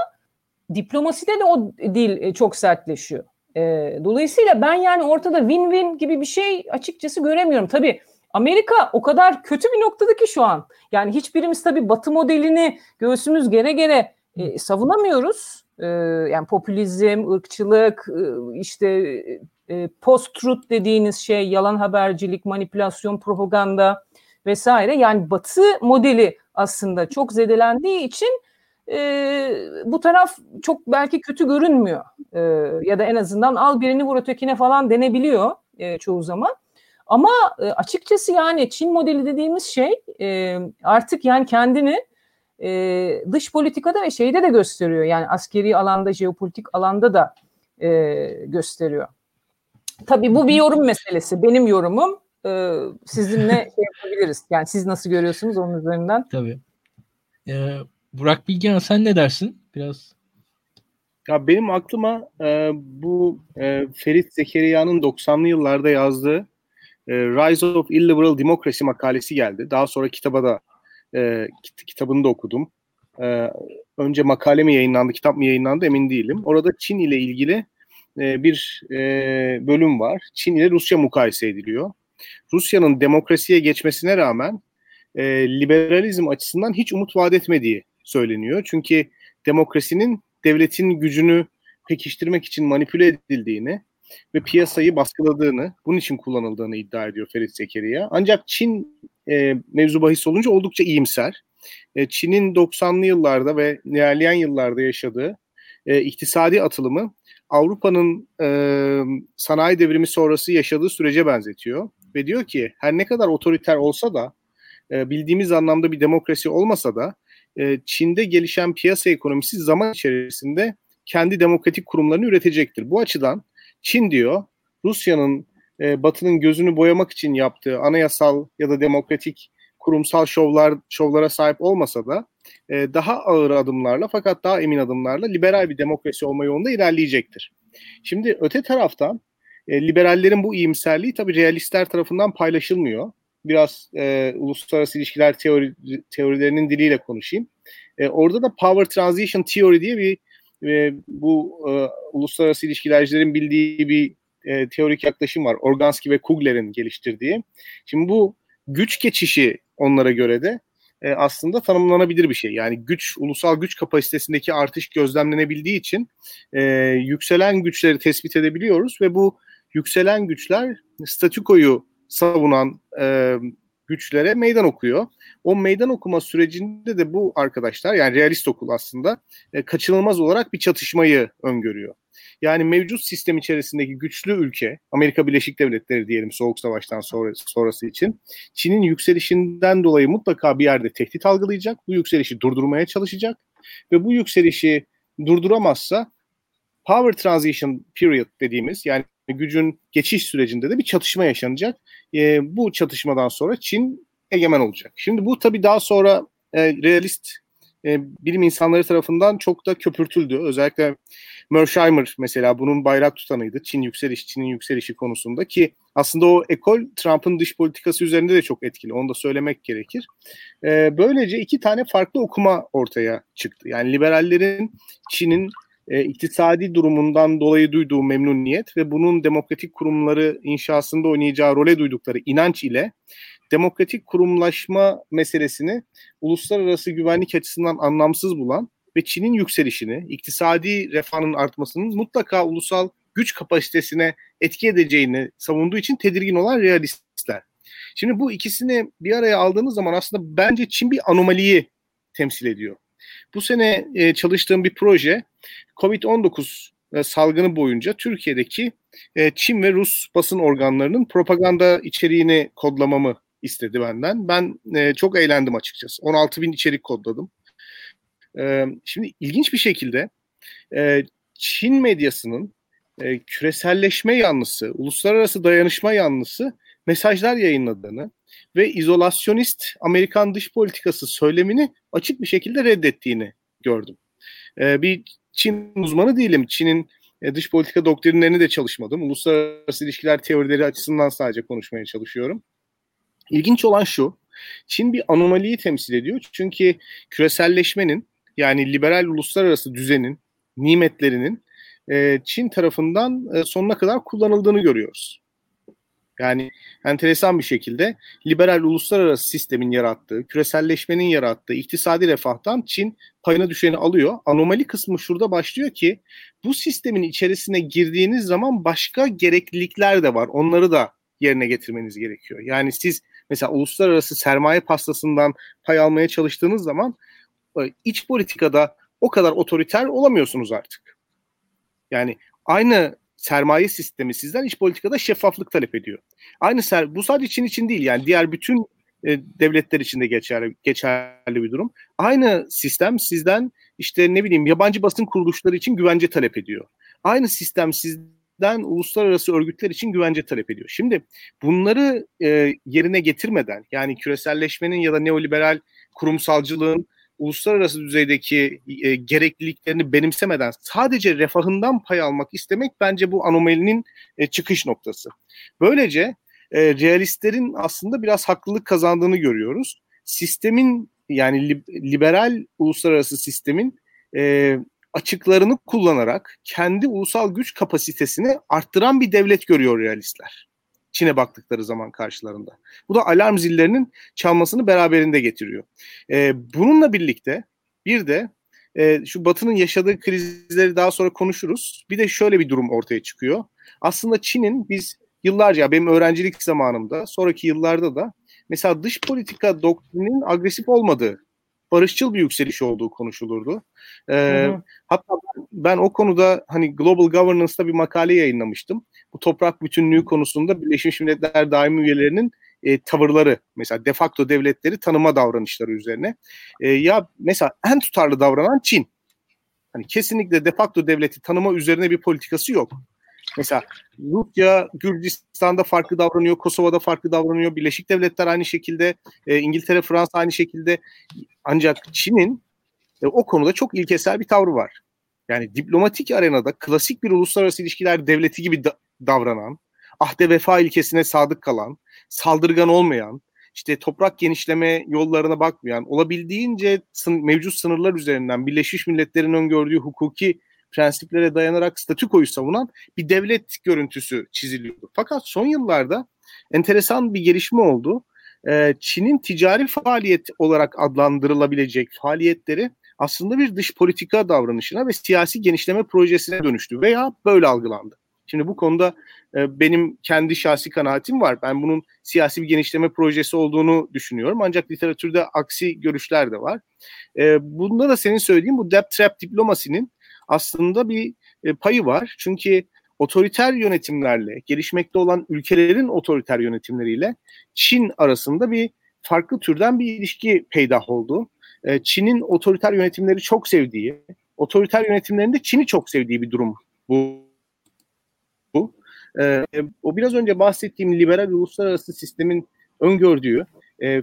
diplomaside de o dil e, çok sertleşiyor. Ee, dolayısıyla ben yani ortada win-win gibi bir şey açıkçası göremiyorum. Tabii Amerika o kadar kötü bir noktada ki şu an. Yani hiçbirimiz tabii Batı modelini göğsümüz gere gere e, savunamıyoruz. E, yani popülizm, ırkçılık, e, işte e, post-truth dediğiniz şey yalan habercilik, manipülasyon, propaganda vesaire. Yani batı modeli aslında çok zedelendiği için e, bu taraf çok belki kötü görünmüyor. E, ya da en azından al birini vur ötekine falan denebiliyor e, çoğu zaman. Ama e, açıkçası yani Çin modeli dediğimiz şey e, artık yani kendini e, dış politikada ve şeyde de gösteriyor. Yani askeri alanda, jeopolitik alanda da e, gösteriyor. Tabii bu bir yorum meselesi. Benim yorumum e, sizinle şey yapabiliriz. Yani siz nasıl görüyorsunuz onun üzerinden? Tabii. Ee, Burak Bilgehan sen ne dersin? Biraz ya benim aklıma e, bu e, Ferit Zekeriya'nın 90'lı yıllarda yazdığı e, Rise of Illiberal Democracy makalesi geldi. Daha sonra kitaba da e, kit- kitabını da okudum. E, önce makale mi yayınlandı, kitap mı yayınlandı emin değilim. Orada Çin ile ilgili e, bir e, bölüm var. Çin ile Rusya mukayese ediliyor. Rusya'nın demokrasiye geçmesine rağmen e, liberalizm açısından hiç umut vaat etmediği söyleniyor. Çünkü demokrasinin devletin gücünü pekiştirmek için manipüle edildiğini ve piyasayı baskıladığını, bunun için kullanıldığını iddia ediyor Ferit Zekeriya. Ancak Çin e, mevzu bahis olunca oldukça iyimser. E, Çin'in 90'lı yıllarda ve ilerleyen yıllarda yaşadığı e, iktisadi atılımı Avrupa'nın e, sanayi devrimi sonrası yaşadığı sürece benzetiyor. Ve diyor ki her ne kadar otoriter olsa da e, bildiğimiz anlamda bir demokrasi olmasa da e, Çin'de gelişen piyasa ekonomisi zaman içerisinde kendi demokratik kurumlarını üretecektir. Bu açıdan Çin diyor Rusya'nın e, Batı'nın gözünü boyamak için yaptığı anayasal ya da demokratik kurumsal şovlar şovlara sahip olmasa da e, daha ağır adımlarla fakat daha emin adımlarla liberal bir demokrasi olma yolunda ilerleyecektir. Şimdi öte taraftan e, liberallerin bu iyimserliği tabii realistler tarafından paylaşılmıyor. Biraz e, uluslararası ilişkiler teori, teorilerinin diliyle konuşayım. E, orada da Power Transition Theory diye bir e, bu e, uluslararası ilişkilercilerin bildiği bir e, teorik yaklaşım var. Organski ve Kugler'in geliştirdiği. Şimdi bu güç geçişi onlara göre de e, aslında tanımlanabilir bir şey. Yani güç, ulusal güç kapasitesindeki artış gözlemlenebildiği için e, yükselen güçleri tespit edebiliyoruz ve bu yükselen güçler statükoyu savunan e, güçlere meydan okuyor. O meydan okuma sürecinde de bu arkadaşlar yani realist okul aslında e, kaçınılmaz olarak bir çatışmayı öngörüyor. Yani mevcut sistem içerisindeki güçlü ülke, Amerika Birleşik Devletleri diyelim Soğuk Savaş'tan sonra, sonrası için, Çin'in yükselişinden dolayı mutlaka bir yerde tehdit algılayacak, bu yükselişi durdurmaya çalışacak ve bu yükselişi durduramazsa Power Transition Period dediğimiz yani gücün geçiş sürecinde de bir çatışma yaşanacak. E, bu çatışmadan sonra Çin egemen olacak. Şimdi bu tabii daha sonra e, realist e, bilim insanları tarafından çok da köpürtüldü. Özellikle Mersheimer mesela bunun bayrak tutanıydı. Çin yükseliş, Çin'in yükselişi konusunda ki aslında o ekol Trump'ın dış politikası üzerinde de çok etkili. Onu da söylemek gerekir. E, böylece iki tane farklı okuma ortaya çıktı. Yani liberallerin Çin'in e, iktisadi durumundan dolayı duyduğu memnuniyet ve bunun demokratik kurumları inşasında oynayacağı role duydukları inanç ile demokratik kurumlaşma meselesini uluslararası güvenlik açısından anlamsız bulan ve Çin'in yükselişini, iktisadi refahın artmasının mutlaka ulusal güç kapasitesine etki edeceğini savunduğu için tedirgin olan realistler. Şimdi bu ikisini bir araya aldığınız zaman aslında bence Çin bir anomaliyi temsil ediyor. Bu sene e, çalıştığım bir proje COVID-19 e, salgını boyunca Türkiye'deki e, Çin ve Rus basın organlarının propaganda içeriğini kodlamamı istedi benden. Ben e, çok eğlendim açıkçası. 16 bin içerik kodladım. E, şimdi ilginç bir şekilde e, Çin medyasının e, küreselleşme yanlısı, uluslararası dayanışma yanlısı mesajlar yayınladığını ve izolasyonist Amerikan dış politikası söylemini açık bir şekilde reddettiğini gördüm. E, bir Çin uzmanı değilim. Çin'in e, dış politika doktrinlerini de çalışmadım. Uluslararası ilişkiler teorileri açısından sadece konuşmaya çalışıyorum. İlginç olan şu, Çin bir anomaliyi temsil ediyor. Çünkü küreselleşmenin yani liberal uluslararası düzenin, nimetlerinin e, Çin tarafından e, sonuna kadar kullanıldığını görüyoruz. Yani enteresan bir şekilde liberal uluslararası sistemin yarattığı, küreselleşmenin yarattığı iktisadi refahtan Çin payına düşeni alıyor. Anomali kısmı şurada başlıyor ki bu sistemin içerisine girdiğiniz zaman başka gereklilikler de var. Onları da yerine getirmeniz gerekiyor. Yani siz mesela uluslararası sermaye pastasından pay almaya çalıştığınız zaman e, iç politikada o kadar otoriter olamıyorsunuz artık. Yani aynı sermaye sistemi sizden iç politikada şeffaflık talep ediyor. Aynı ser, bu sadece Çin için değil yani diğer bütün e, devletler için de geçerli, geçerli bir durum. Aynı sistem sizden işte ne bileyim yabancı basın kuruluşları için güvence talep ediyor. Aynı sistem sizden uluslararası örgütler için güvence talep ediyor. Şimdi bunları e, yerine getirmeden yani küreselleşmenin ya da neoliberal kurumsalcılığın uluslararası düzeydeki e, gerekliliklerini benimsemeden sadece refahından pay almak istemek bence bu anomalinin e, çıkış noktası. Böylece e, realistlerin aslında biraz haklılık kazandığını görüyoruz. Sistemin yani li, liberal uluslararası sistemin e, açıklarını kullanarak kendi ulusal güç kapasitesini arttıran bir devlet görüyor realistler. Çin'e baktıkları zaman karşılarında. Bu da alarm zillerinin çalmasını beraberinde getiriyor. E, bununla birlikte bir de e, şu Batı'nın yaşadığı krizleri daha sonra konuşuruz. Bir de şöyle bir durum ortaya çıkıyor. Aslında Çin'in biz yıllarca benim öğrencilik zamanımda sonraki yıllarda da mesela dış politika doktrinin agresif olmadığı barışçıl bir yükseliş olduğu konuşulurdu. Ee, Hatta ben, ben o konuda hani Global Governance'da bir makale yayınlamıştım. Bu toprak bütünlüğü konusunda Birleşmiş Milletler daimi üyelerinin e, tavırları mesela de facto devletleri tanıma davranışları üzerine. E, ya mesela en tutarlı davranan Çin. Hani kesinlikle de facto devleti tanıma üzerine bir politikası yok. Mesela Rusya, Gürcistan'da farklı davranıyor, Kosova'da farklı davranıyor, Birleşik Devletler aynı şekilde, e, İngiltere, Fransa aynı şekilde. Ancak Çin'in e, o konuda çok ilkesel bir tavrı var. Yani diplomatik arenada klasik bir uluslararası ilişkiler devleti gibi da- davranan, ahde vefa ilkesine sadık kalan, saldırgan olmayan, işte toprak genişleme yollarına bakmayan, olabildiğince sın- mevcut sınırlar üzerinden Birleşmiş Milletler'in öngördüğü hukuki prensiplere dayanarak statükoyu savunan bir devlet görüntüsü çiziliyordu. Fakat son yıllarda enteresan bir gelişme oldu. Ee, Çin'in ticari faaliyet olarak adlandırılabilecek faaliyetleri aslında bir dış politika davranışına ve siyasi genişleme projesine dönüştü veya böyle algılandı. Şimdi bu konuda e, benim kendi şahsi kanaatim var. Ben bunun siyasi bir genişleme projesi olduğunu düşünüyorum. Ancak literatürde aksi görüşler de var. E, bunda da senin söylediğin bu debt trap diplomasinin aslında bir e, payı var. Çünkü otoriter yönetimlerle, gelişmekte olan ülkelerin otoriter yönetimleriyle Çin arasında bir farklı türden bir ilişki peydah oldu. E, Çin'in otoriter yönetimleri çok sevdiği, otoriter yönetimlerin de Çin'i çok sevdiği bir durum bu. bu. E, o biraz önce bahsettiğim liberal uluslararası sistemin öngördüğü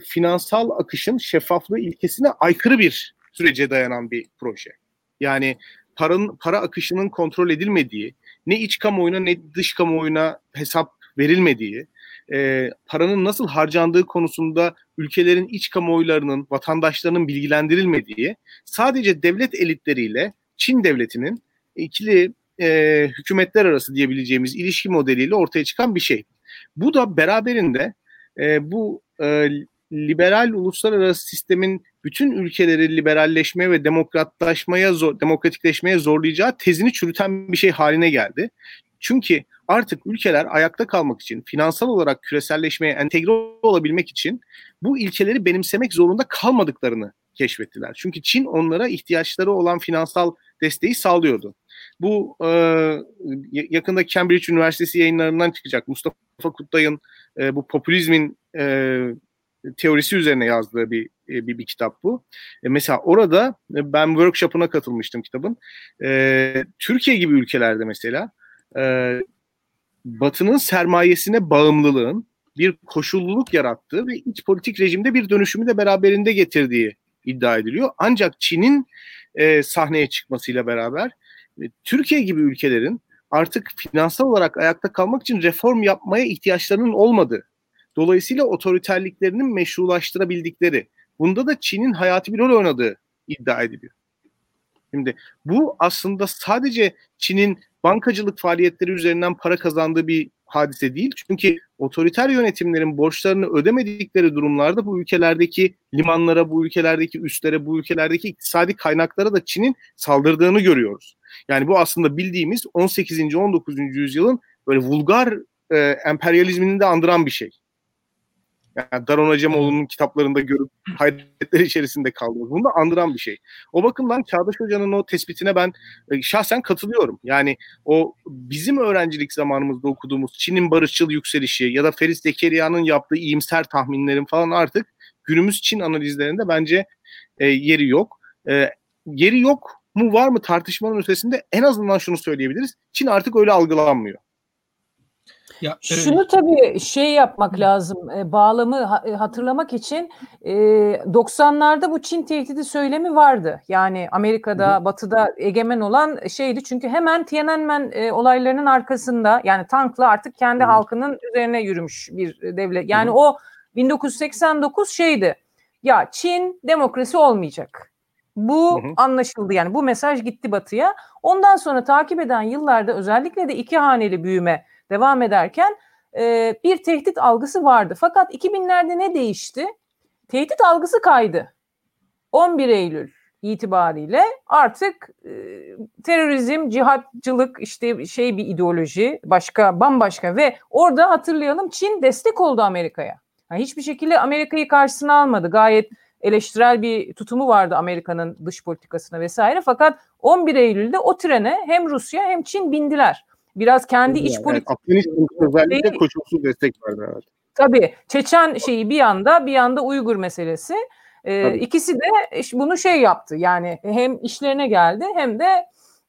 finansal akışın şeffaflığı ilkesine aykırı bir sürece dayanan bir proje. Yani paranın para akışının kontrol edilmediği, ne iç kamuoyuna ne dış kamuoyuna hesap verilmediği, e, paranın nasıl harcandığı konusunda ülkelerin iç kamuoylarının, vatandaşlarının bilgilendirilmediği, sadece devlet elitleriyle Çin devletinin ikili e, hükümetler arası diyebileceğimiz ilişki modeliyle ortaya çıkan bir şey. Bu da beraberinde e, bu e, liberal uluslararası sistemin bütün ülkeleri liberalleşmeye ve demokratlaşmaya, zor, demokratikleşmeye zorlayacağı tezini çürüten bir şey haline geldi. Çünkü artık ülkeler ayakta kalmak için, finansal olarak küreselleşmeye entegre olabilmek için bu ilkeleri benimsemek zorunda kalmadıklarını keşfettiler. Çünkü Çin onlara ihtiyaçları olan finansal desteği sağlıyordu. Bu e, yakında Cambridge Üniversitesi yayınlarından çıkacak Mustafa Kutlay'ın e, bu popülizmin e, teorisi üzerine yazdığı bir e, bir, bir kitap bu. E, mesela orada e, ben workshop'una katılmıştım kitabın. E, Türkiye gibi ülkelerde mesela e, Batı'nın sermayesine bağımlılığın bir koşulluluk yarattığı ve iç politik rejimde bir dönüşümü de beraberinde getirdiği iddia ediliyor. Ancak Çin'in e, sahneye çıkmasıyla beraber e, Türkiye gibi ülkelerin artık finansal olarak ayakta kalmak için reform yapmaya ihtiyaçlarının olmadığı, dolayısıyla otoriterliklerinin meşrulaştırabildikleri, bunda da Çin'in hayati bir rol oynadığı iddia ediliyor. Şimdi bu aslında sadece Çin'in bankacılık faaliyetleri üzerinden para kazandığı bir hadise değil. Çünkü otoriter yönetimlerin borçlarını ödemedikleri durumlarda bu ülkelerdeki limanlara, bu ülkelerdeki üslere, bu ülkelerdeki iktisadi kaynaklara da Çin'in saldırdığını görüyoruz. Yani bu aslında bildiğimiz 18. 19. yüzyılın böyle vulgar e, emperyalizmini de andıran bir şey. Yani Daron Acemoğlu'nun kitaplarında görüp hayretler içerisinde kaldığımız. Bunu da andıran bir şey. O bakımdan Çağdaş Hoca'nın o tespitine ben e, şahsen katılıyorum. Yani o bizim öğrencilik zamanımızda okuduğumuz Çin'in barışçıl yükselişi ya da Feris Zekeriya'nın yaptığı iyimser tahminlerin falan artık günümüz Çin analizlerinde bence e, yeri yok. E, yeri yok mu var mı tartışmanın ötesinde en azından şunu söyleyebiliriz. Çin artık öyle algılanmıyor. Ya, Şunu tabii şey yapmak lazım, e, bağlamı e, hatırlamak için e, 90'larda bu Çin tehdidi söylemi vardı. Yani Amerika'da, Hı. Batı'da egemen olan şeydi. Çünkü hemen Tiananmen e, olaylarının arkasında yani tankla artık kendi Hı. halkının üzerine yürümüş bir devlet. Yani Hı. o 1989 şeydi. Ya Çin demokrasi olmayacak. Bu hı hı. anlaşıldı yani bu mesaj gitti batıya. Ondan sonra takip eden yıllarda özellikle de iki haneli büyüme devam ederken e, bir tehdit algısı vardı. Fakat 2000'lerde ne değişti? Tehdit algısı kaydı. 11 Eylül itibariyle artık e, terörizm, cihatçılık işte şey bir ideoloji, başka bambaşka ve orada hatırlayalım Çin destek oldu Amerika'ya. Yani hiçbir şekilde Amerika'yı karşısına almadı. Gayet eleştirel bir tutumu vardı Amerika'nın dış politikasına vesaire. Fakat 11 Eylül'de o trene hem Rusya hem Çin bindiler. Biraz kendi yani, iç politik... Özellikle şey, koşulsuz destek verdi. Evet. Tabii. Çeçen şeyi bir yanda bir yanda Uygur meselesi. Ee, ikisi de bunu şey yaptı. Yani hem işlerine geldi hem de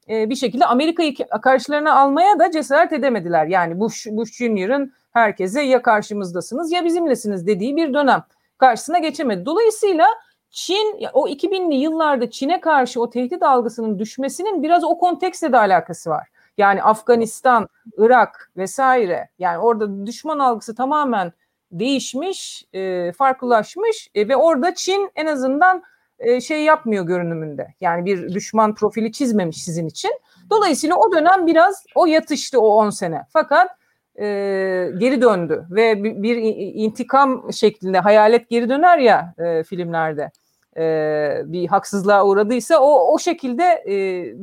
e, bir şekilde Amerika'yı karşılarına almaya da cesaret edemediler. Yani Bush, Bush Junior'ın herkese ya karşımızdasınız ya bizimlesiniz dediği bir dönem karşısına geçemedi. Dolayısıyla Çin o 2000'li yıllarda Çin'e karşı o tehdit algısının düşmesinin biraz o kontekste de alakası var. Yani Afganistan, Irak vesaire yani orada düşman algısı tamamen değişmiş, e, farklılaşmış e, ve orada Çin en azından e, şey yapmıyor görünümünde. Yani bir düşman profili çizmemiş sizin için. Dolayısıyla o dönem biraz o yatıştı o 10 sene. Fakat e, geri döndü ve bir, bir intikam şeklinde hayalet geri döner ya e, filmlerde e, bir haksızlığa uğradıysa o o şekilde e,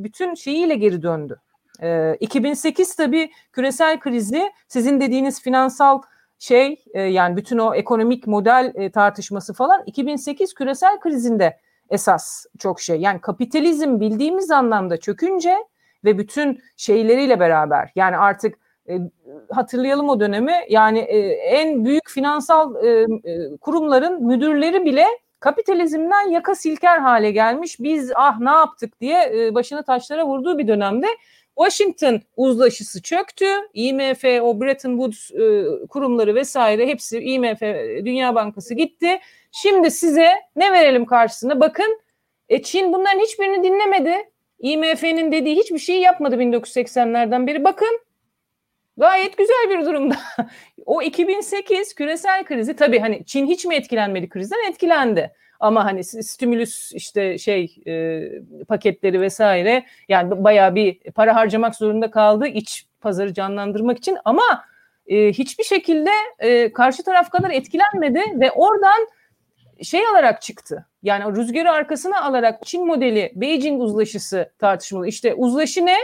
bütün şeyiyle geri döndü. E, 2008 tabii küresel krizi sizin dediğiniz finansal şey e, yani bütün o ekonomik model e, tartışması falan 2008 küresel krizinde esas çok şey. Yani kapitalizm bildiğimiz anlamda çökünce ve bütün şeyleriyle beraber yani artık e, hatırlayalım o dönemi yani e, en büyük finansal e, kurumların müdürleri bile kapitalizmden yaka silker hale gelmiş. Biz ah ne yaptık diye başını taşlara vurduğu bir dönemde Washington uzlaşısı çöktü. IMF, o Bretton Woods e, kurumları vesaire hepsi IMF, Dünya Bankası gitti. Şimdi size ne verelim karşısına? Bakın e, Çin bunların hiçbirini dinlemedi. IMF'nin dediği hiçbir şey yapmadı 1980'lerden beri. Bakın Gayet güzel bir durumda. o 2008 küresel krizi tabii hani Çin hiç mi etkilenmedi krizden? Etkilendi. Ama hani stimülüs işte şey e, paketleri vesaire yani bayağı bir para harcamak zorunda kaldı iç pazarı canlandırmak için ama e, hiçbir şekilde e, karşı taraf kadar etkilenmedi ve oradan şey alarak çıktı. Yani rüzgarı arkasına alarak Çin modeli Beijing uzlaşısı tartışmalı. İşte uzlaşı ne?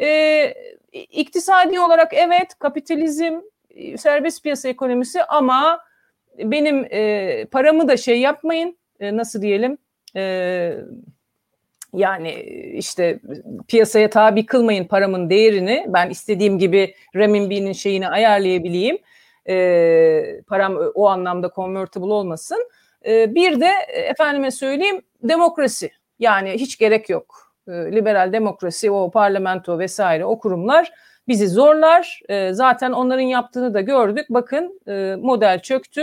E, iktisadi olarak evet kapitalizm, e, serbest piyasa ekonomisi ama benim e, paramı da şey yapmayın e, nasıl diyelim e, yani işte piyasaya tabi kılmayın paramın değerini ben istediğim gibi renminbi'nin şeyini ayarlayabileyim e, param o anlamda convertible olmasın e, bir de efendime söyleyeyim demokrasi yani hiç gerek yok e, liberal demokrasi, o parlamento vesaire o kurumlar bizi zorlar. E, zaten onların yaptığını da gördük. Bakın e, model çöktü.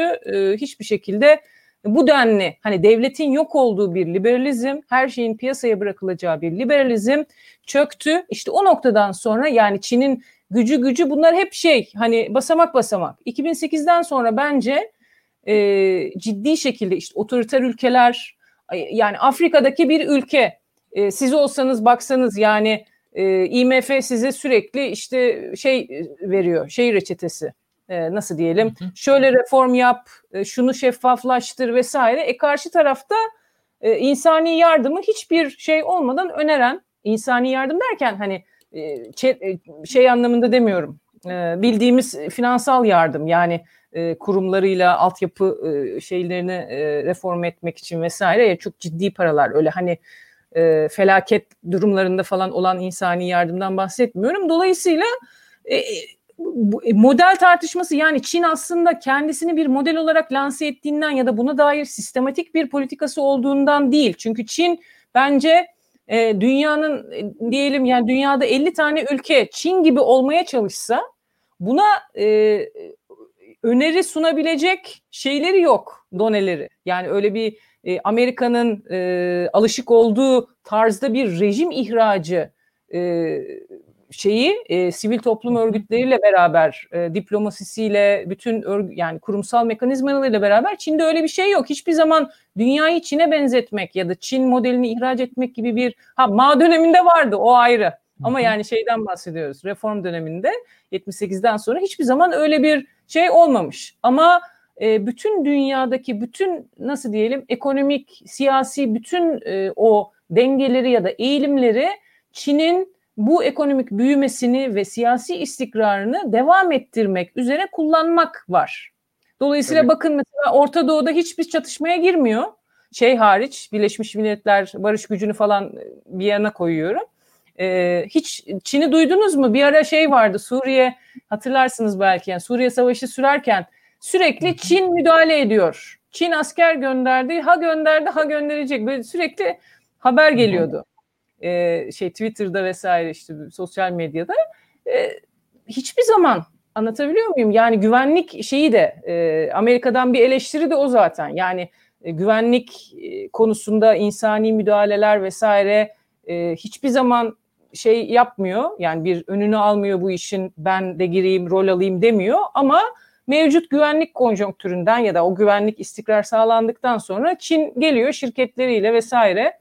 hiçbir şekilde bu denli hani devletin yok olduğu bir liberalizm, her şeyin piyasaya bırakılacağı bir liberalizm çöktü. İşte o noktadan sonra yani Çin'in gücü gücü bunlar hep şey hani basamak basamak. 2008'den sonra bence e, ciddi şekilde işte otoriter ülkeler yani Afrika'daki bir ülke e, siz olsanız baksanız yani e, IMF size sürekli işte şey e, veriyor, şey reçetesi e, nasıl diyelim, şöyle reform yap, e, şunu şeffaflaştır vesaire. E karşı tarafta e, insani yardımı hiçbir şey olmadan öneren, insani yardım derken hani e, şey anlamında demiyorum, e, bildiğimiz finansal yardım yani e, kurumlarıyla altyapı e, şeylerini e, reform etmek için vesaire ya çok ciddi paralar öyle hani e, felaket durumlarında falan olan insani yardımdan bahsetmiyorum. Dolayısıyla e, e model tartışması yani Çin aslında kendisini bir model olarak lanse ettiğinden ya da buna dair sistematik bir politikası olduğundan değil. Çünkü Çin bence e, dünyanın e, diyelim yani dünyada 50 tane ülke Çin gibi olmaya çalışsa buna e, öneri sunabilecek şeyleri yok doneleri. Yani öyle bir e, Amerika'nın e, alışık olduğu tarzda bir rejim ihracı e, şeyi e, sivil toplum örgütleriyle beraber e, diplomasisiyle bütün örgü, yani kurumsal mekanizmalarıyla beraber Çin'de öyle bir şey yok. Hiçbir zaman dünyayı Çin'e benzetmek ya da Çin modelini ihraç etmek gibi bir ha Ma döneminde vardı o ayrı. Ama yani şeyden bahsediyoruz. Reform döneminde 78'den sonra hiçbir zaman öyle bir şey olmamış. Ama e, bütün dünyadaki bütün nasıl diyelim ekonomik, siyasi bütün e, o dengeleri ya da eğilimleri Çin'in bu ekonomik büyümesini ve siyasi istikrarını devam ettirmek üzere kullanmak var. Dolayısıyla evet. bakın mesela Orta Doğu'da hiçbir çatışmaya girmiyor. Şey hariç Birleşmiş Milletler barış gücünü falan bir yana koyuyorum. Ee, hiç Çin'i duydunuz mu? Bir ara şey vardı Suriye hatırlarsınız belki yani Suriye Savaşı sürerken sürekli Çin müdahale ediyor. Çin asker gönderdi, ha gönderdi, ha gönderecek. Böyle sürekli haber geliyordu. Ee, şey Twitter'da vesaire işte sosyal medyada. Ee, hiçbir zaman anlatabiliyor muyum? Yani güvenlik şeyi de e, Amerika'dan bir eleştiri de o zaten. Yani e, güvenlik e, konusunda insani müdahaleler vesaire e, hiçbir zaman şey yapmıyor. Yani bir önünü almıyor bu işin ben de gireyim rol alayım demiyor ama mevcut güvenlik konjonktüründen ya da o güvenlik istikrar sağlandıktan sonra Çin geliyor şirketleriyle vesaire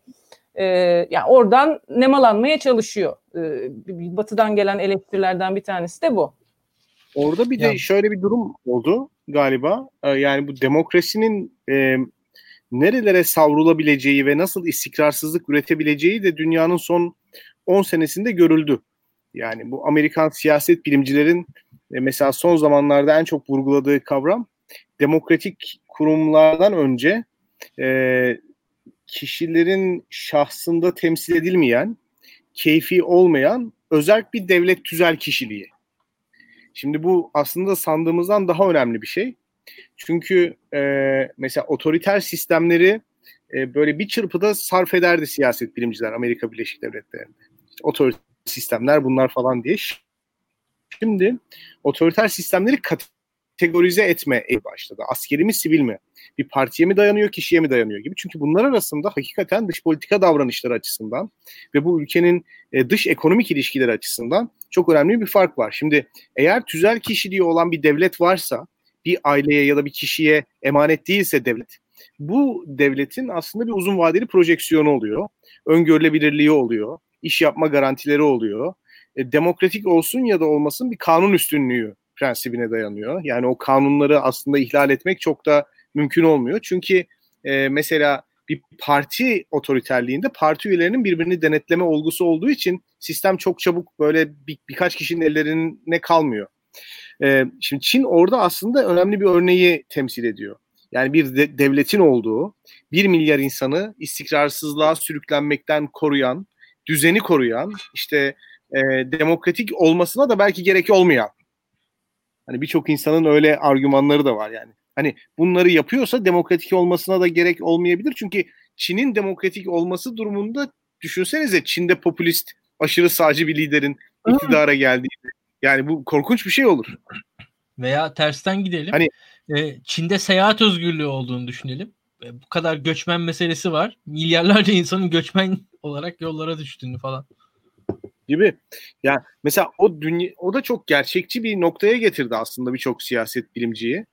e, yani oradan nemalanmaya çalışıyor. E, batıdan gelen eleştirilerden bir tanesi de bu. Orada bir de şöyle bir durum oldu galiba. E, yani bu demokrasinin e, nerelere savrulabileceği ve nasıl istikrarsızlık üretebileceği de dünyanın son 10 senesinde görüldü. Yani bu Amerikan siyaset bilimcilerin e, mesela son zamanlarda en çok vurguladığı kavram demokratik kurumlardan önce e, kişilerin şahsında temsil edilmeyen, keyfi olmayan özel bir devlet tüzel kişiliği. Şimdi bu aslında sandığımızdan daha önemli bir şey. Çünkü e, mesela otoriter sistemleri e, böyle bir çırpıda sarf ederdi siyaset bilimciler Amerika Birleşik Devletleri'nde. İşte otoriter sistemler bunlar falan diye. Şimdi otoriter sistemleri kategorize etme başladı. Askeri mi, sivil mi? Bir partiye mi dayanıyor, kişiye mi dayanıyor gibi. Çünkü bunlar arasında hakikaten dış politika davranışları açısından ve bu ülkenin e, dış ekonomik ilişkileri açısından çok önemli bir fark var. Şimdi eğer tüzel kişiliği olan bir devlet varsa, bir aileye ya da bir kişiye emanet değilse devlet, bu devletin aslında bir uzun vadeli projeksiyonu oluyor. Öngörülebilirliği oluyor. iş yapma garantileri oluyor e, demokratik olsun ya da olmasın bir kanun üstünlüğü prensibine dayanıyor. Yani o kanunları aslında ihlal etmek çok da mümkün olmuyor. Çünkü e, mesela bir parti otoriterliğinde parti üyelerinin birbirini denetleme olgusu olduğu için sistem çok çabuk böyle bir, birkaç kişinin ellerine kalmıyor. E, şimdi Çin orada aslında önemli bir örneği temsil ediyor. Yani bir de, devletin olduğu, bir milyar insanı istikrarsızlığa sürüklenmekten koruyan, düzeni koruyan, işte e, demokratik olmasına da belki gerek olmayan. Hani birçok insanın öyle argümanları da var yani. Hani bunları yapıyorsa demokratik olmasına da gerek olmayabilir. Çünkü Çin'in demokratik olması durumunda düşünsenize Çin'de popülist aşırı sağcı bir liderin iktidara geldiğini. Yani bu korkunç bir şey olur. Veya tersten gidelim. Hani e, Çin'de seyahat özgürlüğü olduğunu düşünelim. E, bu kadar göçmen meselesi var. Milyarlarca insanın göçmen olarak yollara düştüğünü falan gibi. Yani mesela o dünya o da çok gerçekçi bir noktaya getirdi aslında birçok siyaset bilimciyi.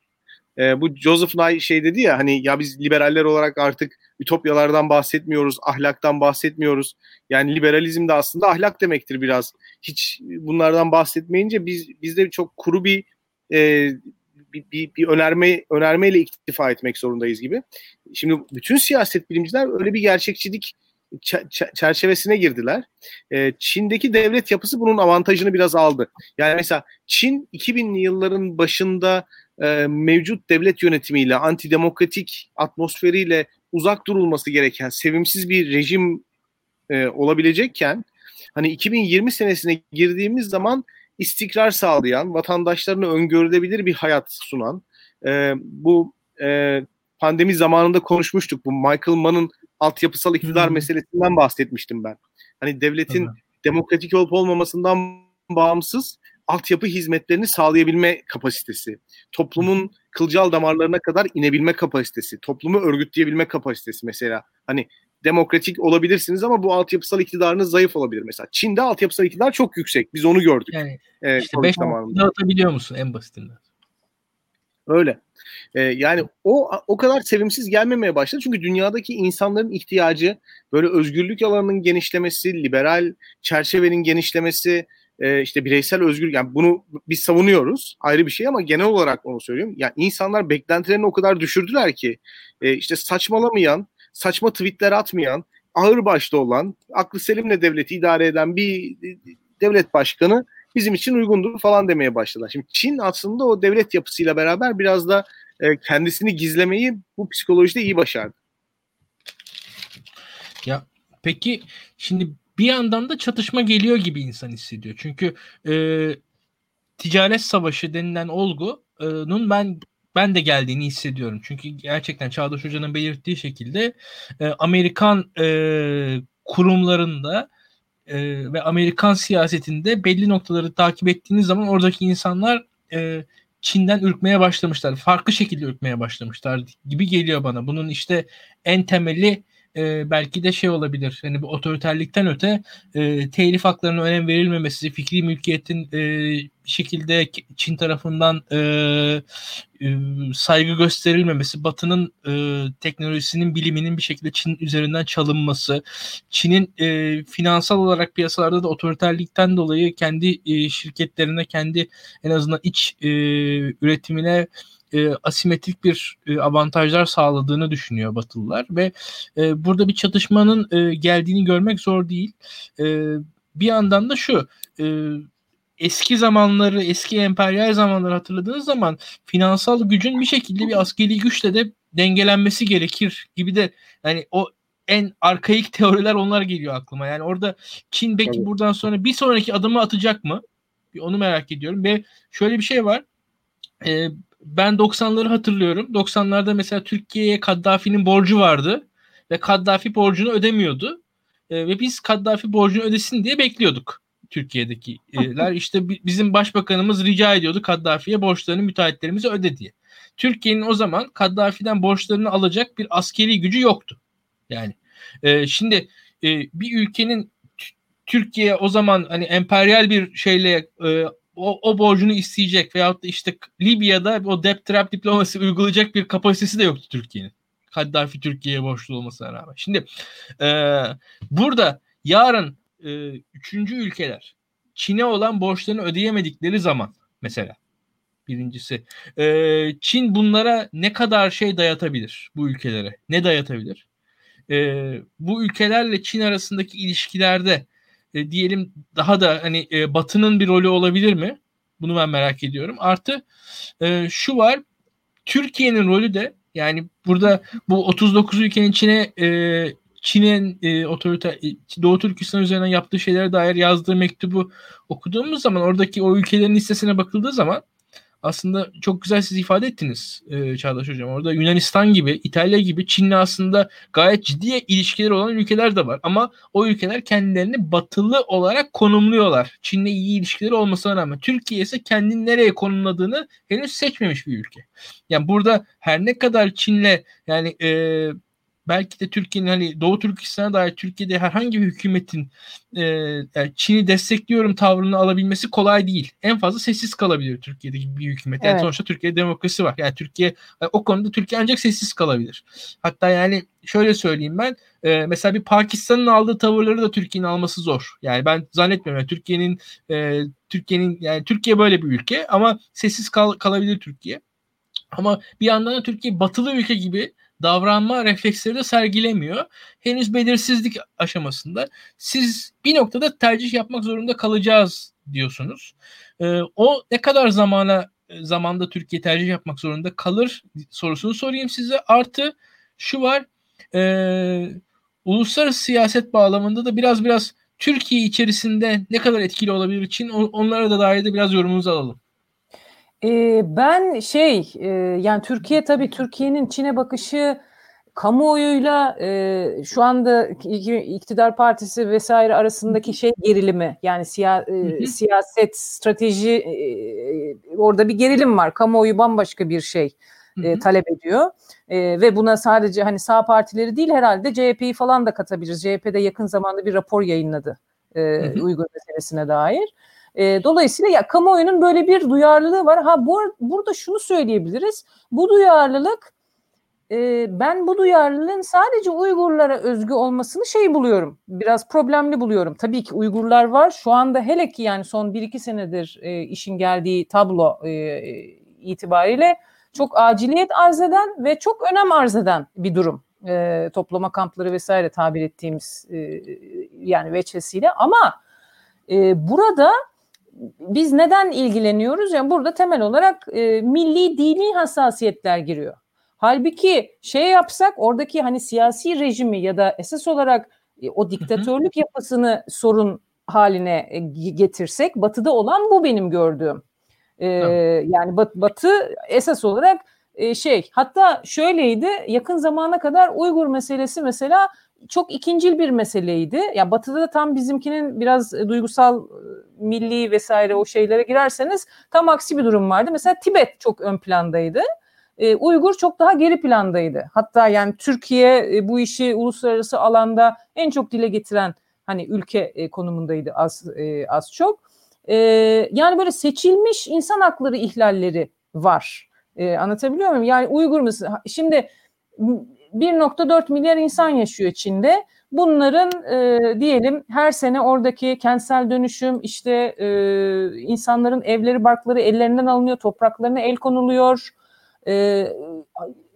Ee, bu Joseph Nye şey dedi ya hani ya biz liberaller olarak artık ütopyalardan bahsetmiyoruz, ahlaktan bahsetmiyoruz. Yani liberalizm de aslında ahlak demektir biraz. Hiç bunlardan bahsetmeyince biz bizde çok kuru bir e, bir, bir, bir önerme önermeyle iktifa etmek zorundayız gibi. Şimdi bütün siyaset bilimciler öyle bir gerçekçilik çerçevesine girdiler. E, Çin'deki devlet yapısı bunun avantajını biraz aldı. Yani mesela Çin 2000'li yılların başında e, mevcut devlet yönetimiyle, antidemokratik atmosferiyle uzak durulması gereken sevimsiz bir rejim e, olabilecekken hani 2020 senesine girdiğimiz zaman istikrar sağlayan, vatandaşlarına öngörülebilir bir hayat sunan, e, bu e, pandemi zamanında konuşmuştuk. Bu Michael Mann'ın altyapısal iktidar hmm. meselesinden bahsetmiştim ben. Hani devletin Tabii. demokratik olup olmamasından bağımsız altyapı hizmetlerini sağlayabilme kapasitesi, toplumun kılcal damarlarına kadar inebilme kapasitesi, toplumu örgütleyebilme kapasitesi mesela. Hani demokratik olabilirsiniz ama bu altyapısal iktidarınız zayıf olabilir mesela. Çin'de altyapısal iktidar çok yüksek. Biz onu gördük. Yani ee, işte 5 atabiliyor musun en basitinden? Öyle. Ee, yani o o kadar sevimsiz gelmemeye başladı. Çünkü dünyadaki insanların ihtiyacı böyle özgürlük alanının genişlemesi, liberal çerçevenin genişlemesi, e, işte bireysel özgür yani bunu biz savunuyoruz ayrı bir şey ama genel olarak onu söylüyorum. Yani insanlar beklentilerini o kadar düşürdüler ki e, işte saçmalamayan, saçma tweetler atmayan, ağır başta olan, aklı selimle devleti idare eden bir devlet başkanı bizim için uygundur falan demeye başladılar. Şimdi Çin aslında o devlet yapısıyla beraber biraz da e, kendisini gizlemeyi bu psikolojide iyi başardı. Ya peki şimdi bir yandan da çatışma geliyor gibi insan hissediyor. Çünkü e, ticaret savaşı denilen olgunun ben ben de geldiğini hissediyorum. Çünkü gerçekten Çağdaş Hoca'nın belirttiği şekilde e, Amerikan e, kurumlarında e, ve Amerikan siyasetinde belli noktaları takip ettiğiniz zaman oradaki insanlar e, Çin'den ürkmeye başlamışlar. Farklı şekilde ürkmeye başlamışlar gibi geliyor bana. Bunun işte en temeli e, belki de şey olabilir. Hani bu otoriterlikten öte e, telif haklarına önem verilmemesi, fikri mülkiyetin e, şekilde Çin tarafından e, e, saygı gösterilmemesi, Batı'nın e, teknolojisinin, biliminin bir şekilde Çin üzerinden çalınması, Çin'in e, finansal olarak piyasalarda da otoriterlikten dolayı kendi e, şirketlerine, kendi en azından iç e, üretimine e, asimetrik bir e, avantajlar sağladığını düşünüyor Batılılar ve e, burada bir çatışmanın e, geldiğini görmek zor değil. E, bir yandan da şu e, eski zamanları, eski emperyal zamanları hatırladığınız zaman finansal gücün bir şekilde bir askeri güçle de dengelenmesi gerekir gibi de yani o en arkaik teoriler onlar geliyor aklıma. Yani orada Çin belki buradan sonra bir sonraki adımı atacak mı? Bir onu merak ediyorum ve şöyle bir şey var. Ee, ben 90'ları hatırlıyorum. 90'larda mesela Türkiye'ye Kaddafi'nin borcu vardı ve Kaddafi borcunu ödemiyordu. E, ve biz Kaddafi borcunu ödesin diye bekliyorduk. Türkiye'dekiler işte bizim başbakanımız rica ediyordu Kaddafi'ye borçlarını müteahhitlerimize öde diye. Türkiye'nin o zaman Kaddafi'den borçlarını alacak bir askeri gücü yoktu. Yani e, şimdi e, bir ülkenin Türkiye o zaman hani emperyal bir şeyle e, o, o borcunu isteyecek veyahut da işte Libya'da o debt trap diplomasi uygulayacak bir kapasitesi de yoktu Türkiye'nin. Kaddafi Türkiye'ye borçlu olmasına rağmen. Şimdi e, burada yarın e, üçüncü ülkeler Çin'e olan borçlarını ödeyemedikleri zaman mesela birincisi e, Çin bunlara ne kadar şey dayatabilir bu ülkelere? Ne dayatabilir? E, bu ülkelerle Çin arasındaki ilişkilerde e, diyelim daha da hani e, Batı'nın bir rolü olabilir mi? Bunu ben merak ediyorum. Artı e, şu var Türkiye'nin rolü de yani burada bu 39 ülkenin Çin'e e, Çin'in e, otoriter e, Doğu Türkistan üzerinden yaptığı şeylere dair yazdığı mektubu okuduğumuz zaman oradaki o ülkelerin listesine bakıldığı zaman aslında çok güzel siz ifade ettiniz e, Çağdaş Hocam. Orada Yunanistan gibi, İtalya gibi, Çin'le aslında gayet ciddi ilişkileri olan ülkeler de var. Ama o ülkeler kendilerini batılı olarak konumluyorlar. Çin'le iyi ilişkileri olmasına rağmen. Türkiye ise kendini nereye konumladığını henüz seçmemiş bir ülke. Yani burada her ne kadar Çin'le yani e, belki de Türkiye'nin hani Doğu Türkistan'a dair Türkiye'de herhangi bir hükümetin e, yani Çin'i destekliyorum tavrını alabilmesi kolay değil. En fazla sessiz kalabilir Türkiye'deki bir hükümet. Yani evet. sonuçta Türkiye'de demokrasi var. Yani Türkiye o konuda Türkiye ancak sessiz kalabilir. Hatta yani şöyle söyleyeyim ben e, mesela bir Pakistan'ın aldığı tavırları da Türkiye'nin alması zor. Yani ben zannetmiyorum. Yani Türkiye'nin e, Türkiye'nin yani Türkiye böyle bir ülke ama sessiz kal, kalabilir Türkiye. Ama bir yandan da Türkiye batılı ülke gibi davranma refleksleri de sergilemiyor. Henüz belirsizlik aşamasında. Siz bir noktada tercih yapmak zorunda kalacağız diyorsunuz. E, o ne kadar zamana zamanda Türkiye tercih yapmak zorunda kalır sorusunu sorayım size. Artı şu var e, uluslararası siyaset bağlamında da biraz biraz Türkiye içerisinde ne kadar etkili olabilir için onlara da dair de biraz yorumunuzu alalım. Ee, ben şey e, yani Türkiye tabii Türkiye'nin Çin'e bakışı kamuoyuyla e, şu anda iktidar partisi vesaire arasındaki şey gerilimi yani siya, e, siyaset strateji e, orada bir gerilim var. Kamuoyu bambaşka bir şey e, talep ediyor. E, ve buna sadece hani sağ partileri değil herhalde CHP'yi falan da katabiliriz. CHP'de yakın zamanda bir rapor yayınladı e, Uygur meselesine dair. E, dolayısıyla ya kamuoyunun böyle bir duyarlılığı var. Ha bu, burada şunu söyleyebiliriz. Bu duyarlılık e, ben bu duyarlılığın sadece Uygurlara özgü olmasını şey buluyorum. Biraz problemli buluyorum. Tabii ki Uygurlar var. Şu anda hele ki yani son 1-2 senedir e, işin geldiği tablo e, itibariyle çok aciliyet arz eden ve çok önem arz eden bir durum. E, toplama kampları vesaire tabir ettiğimiz e, yani veçesiyle ama e, burada biz neden ilgileniyoruz? Yani burada temel olarak e, milli dini hassasiyetler giriyor. Halbuki şey yapsak oradaki hani siyasi rejimi ya da esas olarak e, o diktatörlük yapısını sorun haline e, getirsek batıda olan bu benim gördüğüm. Ee, yani bat, batı esas olarak e, şey hatta şöyleydi yakın zamana kadar Uygur meselesi mesela çok ikincil bir meseleydi. Ya Batı'da da tam bizimkinin biraz e, duygusal, e, milli vesaire o şeylere girerseniz tam aksi bir durum vardı. Mesela Tibet çok ön plandaydı. E, Uygur çok daha geri plandaydı. Hatta yani Türkiye e, bu işi uluslararası alanda en çok dile getiren hani ülke e, konumundaydı az e, az çok. E, yani böyle seçilmiş insan hakları ihlalleri var. E, anlatabiliyor muyum? Yani Uygur musun? Şimdi 1.4 milyar insan yaşıyor Çin'de. Bunların e, diyelim her sene oradaki kentsel dönüşüm işte e, insanların evleri barkları ellerinden alınıyor, topraklarına el konuluyor. E,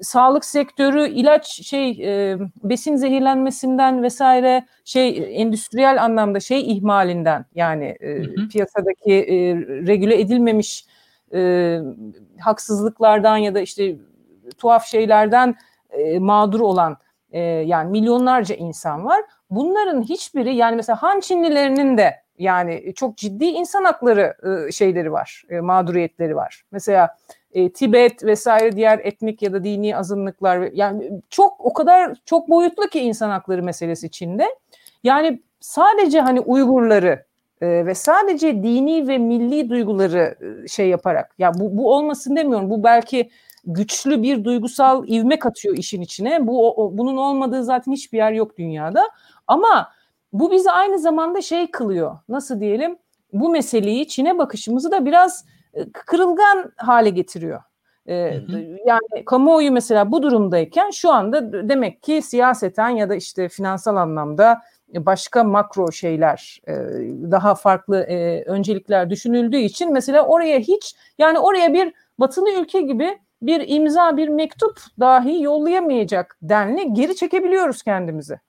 sağlık sektörü ilaç şey e, besin zehirlenmesinden vesaire şey endüstriyel anlamda şey ihmalinden yani e, hı hı. piyasadaki e, regüle edilmemiş e, haksızlıklardan ya da işte tuhaf şeylerden e, mağdur olan e, yani milyonlarca insan var. Bunların hiçbiri yani mesela Han Çinlilerinin de yani çok ciddi insan hakları e, şeyleri var, mağduriyetleri var. Mesela Tibet vesaire diğer etnik ya da dini azınlıklar yani çok o kadar çok boyutlu ki insan hakları meselesi Çin'de. Yani sadece hani Uygurları ve sadece dini ve milli duyguları şey yaparak ya bu bu olmasın demiyorum. Bu belki güçlü bir duygusal ivme katıyor işin içine. Bu o, bunun olmadığı zaten hiçbir yer yok dünyada. Ama bu bizi aynı zamanda şey kılıyor. Nasıl diyelim? Bu meseleyi Çin'e bakışımızı da biraz e, kırılgan hale getiriyor. Ee, yani kamuoyu mesela bu durumdayken şu anda demek ki siyaseten ya da işte finansal anlamda başka makro şeyler e, daha farklı e, öncelikler düşünüldüğü için mesela oraya hiç yani oraya bir batılı ülke gibi bir imza, bir mektup dahi yollayamayacak denli geri çekebiliyoruz kendimizi.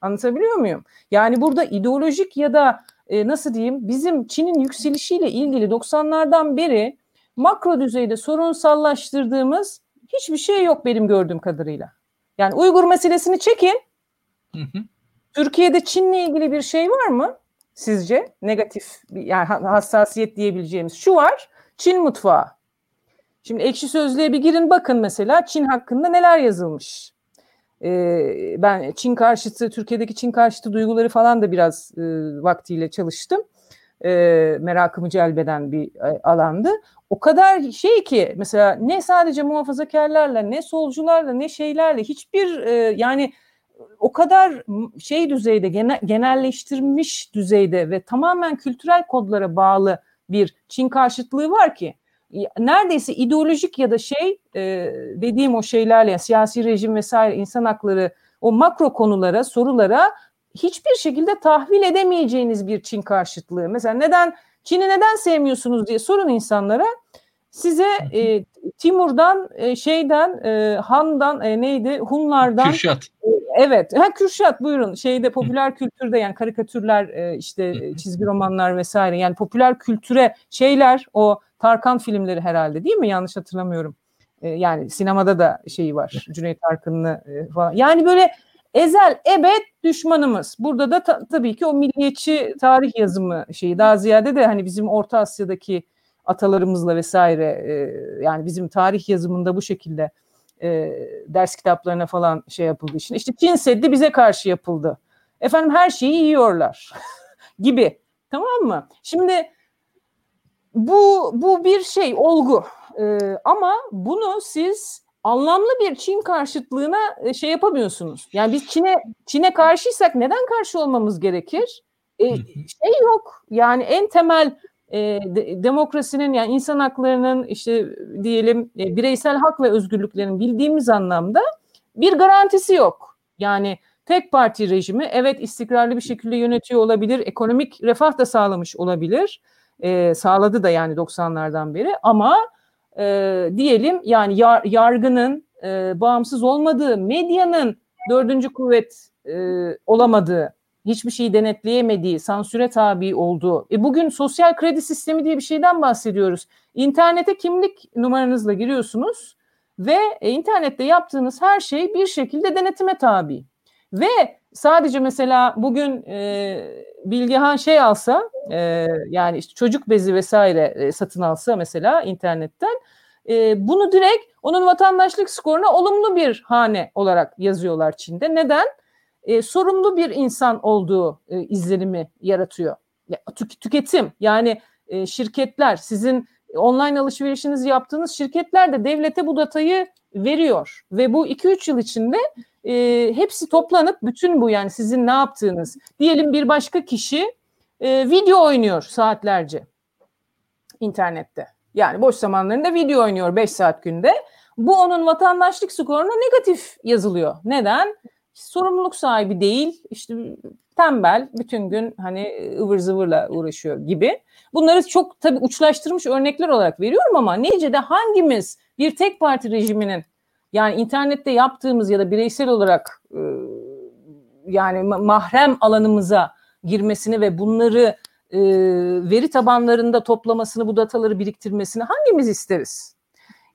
Anlatabiliyor muyum? Yani burada ideolojik ya da e, nasıl diyeyim bizim Çin'in yükselişiyle ilgili 90'lardan beri makro düzeyde sorunsallaştırdığımız hiçbir şey yok benim gördüğüm kadarıyla. Yani Uygur meselesini çekin. Hı hı. Türkiye'de Çin'le ilgili bir şey var mı sizce? Negatif yani hassasiyet diyebileceğimiz. Şu var. Çin mutfağı. Şimdi ekşi sözlüğe bir girin bakın mesela Çin hakkında neler yazılmış. Ee, ben Çin karşıtı, Türkiye'deki Çin karşıtı duyguları falan da biraz e, vaktiyle çalıştım. E, merakımı celbeden bir e, alandı. O kadar şey ki mesela ne sadece muhafazakarlarla ne solcularla ne şeylerle hiçbir e, yani o kadar şey düzeyde genel, genelleştirmiş düzeyde ve tamamen kültürel kodlara bağlı bir Çin karşıtlığı var ki neredeyse ideolojik ya da şey e, dediğim o şeylerle siyasi rejim vesaire insan hakları o makro konulara sorulara hiçbir şekilde tahvil edemeyeceğiniz bir Çin karşıtlığı. Mesela neden Çin'i neden sevmiyorsunuz diye sorun insanlara. size e, Timur'dan e, şeyden e, Han'dan e, neydi Hunlardan Kürşat. E, evet ha Kürşat buyurun şeyde popüler kültürde yani karikatürler e, işte çizgi romanlar vesaire yani popüler kültüre şeyler o Tarkan filmleri herhalde değil mi yanlış hatırlamıyorum. E, yani sinemada da şeyi var Cüneyt Arkın'lı e, falan. Yani böyle ezel ebed düşmanımız. Burada da ta, tabii ki o milliyetçi tarih yazımı şeyi daha ziyade de hani bizim Orta Asya'daki atalarımızla vesaire e, yani bizim tarih yazımında bu şekilde e, ders kitaplarına falan şey yapıldığı için işte Çin Seddi bize karşı yapıldı. Efendim her şeyi yiyorlar gibi. Tamam mı? Şimdi bu bu bir şey olgu. E, ama bunu siz anlamlı bir Çin karşıtlığına e, şey yapamıyorsunuz. Yani biz Çin'e Çin'e karşıysak neden karşı olmamız gerekir? E, şey yok. Yani en temel e, de, demokrasinin yani insan haklarının işte diyelim e, bireysel hak ve özgürlüklerin bildiğimiz anlamda bir garantisi yok. Yani tek parti rejimi evet istikrarlı bir şekilde yönetiyor olabilir, ekonomik refah da sağlamış olabilir, e, sağladı da yani 90'lardan beri ama e, diyelim yani yar, yargının e, bağımsız olmadığı, medyanın dördüncü kuvvet e, olamadığı, hiçbir şeyi denetleyemediği, sansüre tabi olduğu. E bugün sosyal kredi sistemi diye bir şeyden bahsediyoruz. İnternete kimlik numaranızla giriyorsunuz ve e, internette yaptığınız her şey bir şekilde denetime tabi. Ve sadece mesela bugün e, Bilgehan şey alsa e, yani işte çocuk bezi vesaire e, satın alsa mesela internetten e, bunu direkt onun vatandaşlık skoruna olumlu bir hane olarak yazıyorlar Çin'de. Neden? E, sorumlu bir insan olduğu e, izlenimi yaratıyor. Ya, tük, tüketim yani e, şirketler sizin online alışverişinizi yaptığınız şirketler de devlete bu datayı veriyor ve bu 2-3 yıl içinde e, hepsi toplanıp bütün bu yani sizin ne yaptığınız diyelim bir başka kişi e, video oynuyor saatlerce internette. Yani boş zamanlarında video oynuyor 5 saat günde. Bu onun vatandaşlık skoruna negatif yazılıyor. Neden? Sorumluluk sahibi değil, işte tembel, bütün gün hani ıvır zıvırla uğraşıyor gibi. Bunları çok tabii uçlaştırmış örnekler olarak veriyorum ama neticede hangimiz bir tek parti rejiminin yani internette yaptığımız ya da bireysel olarak e, yani mahrem alanımıza girmesini ve bunları e, veri tabanlarında toplamasını, bu dataları biriktirmesini hangimiz isteriz?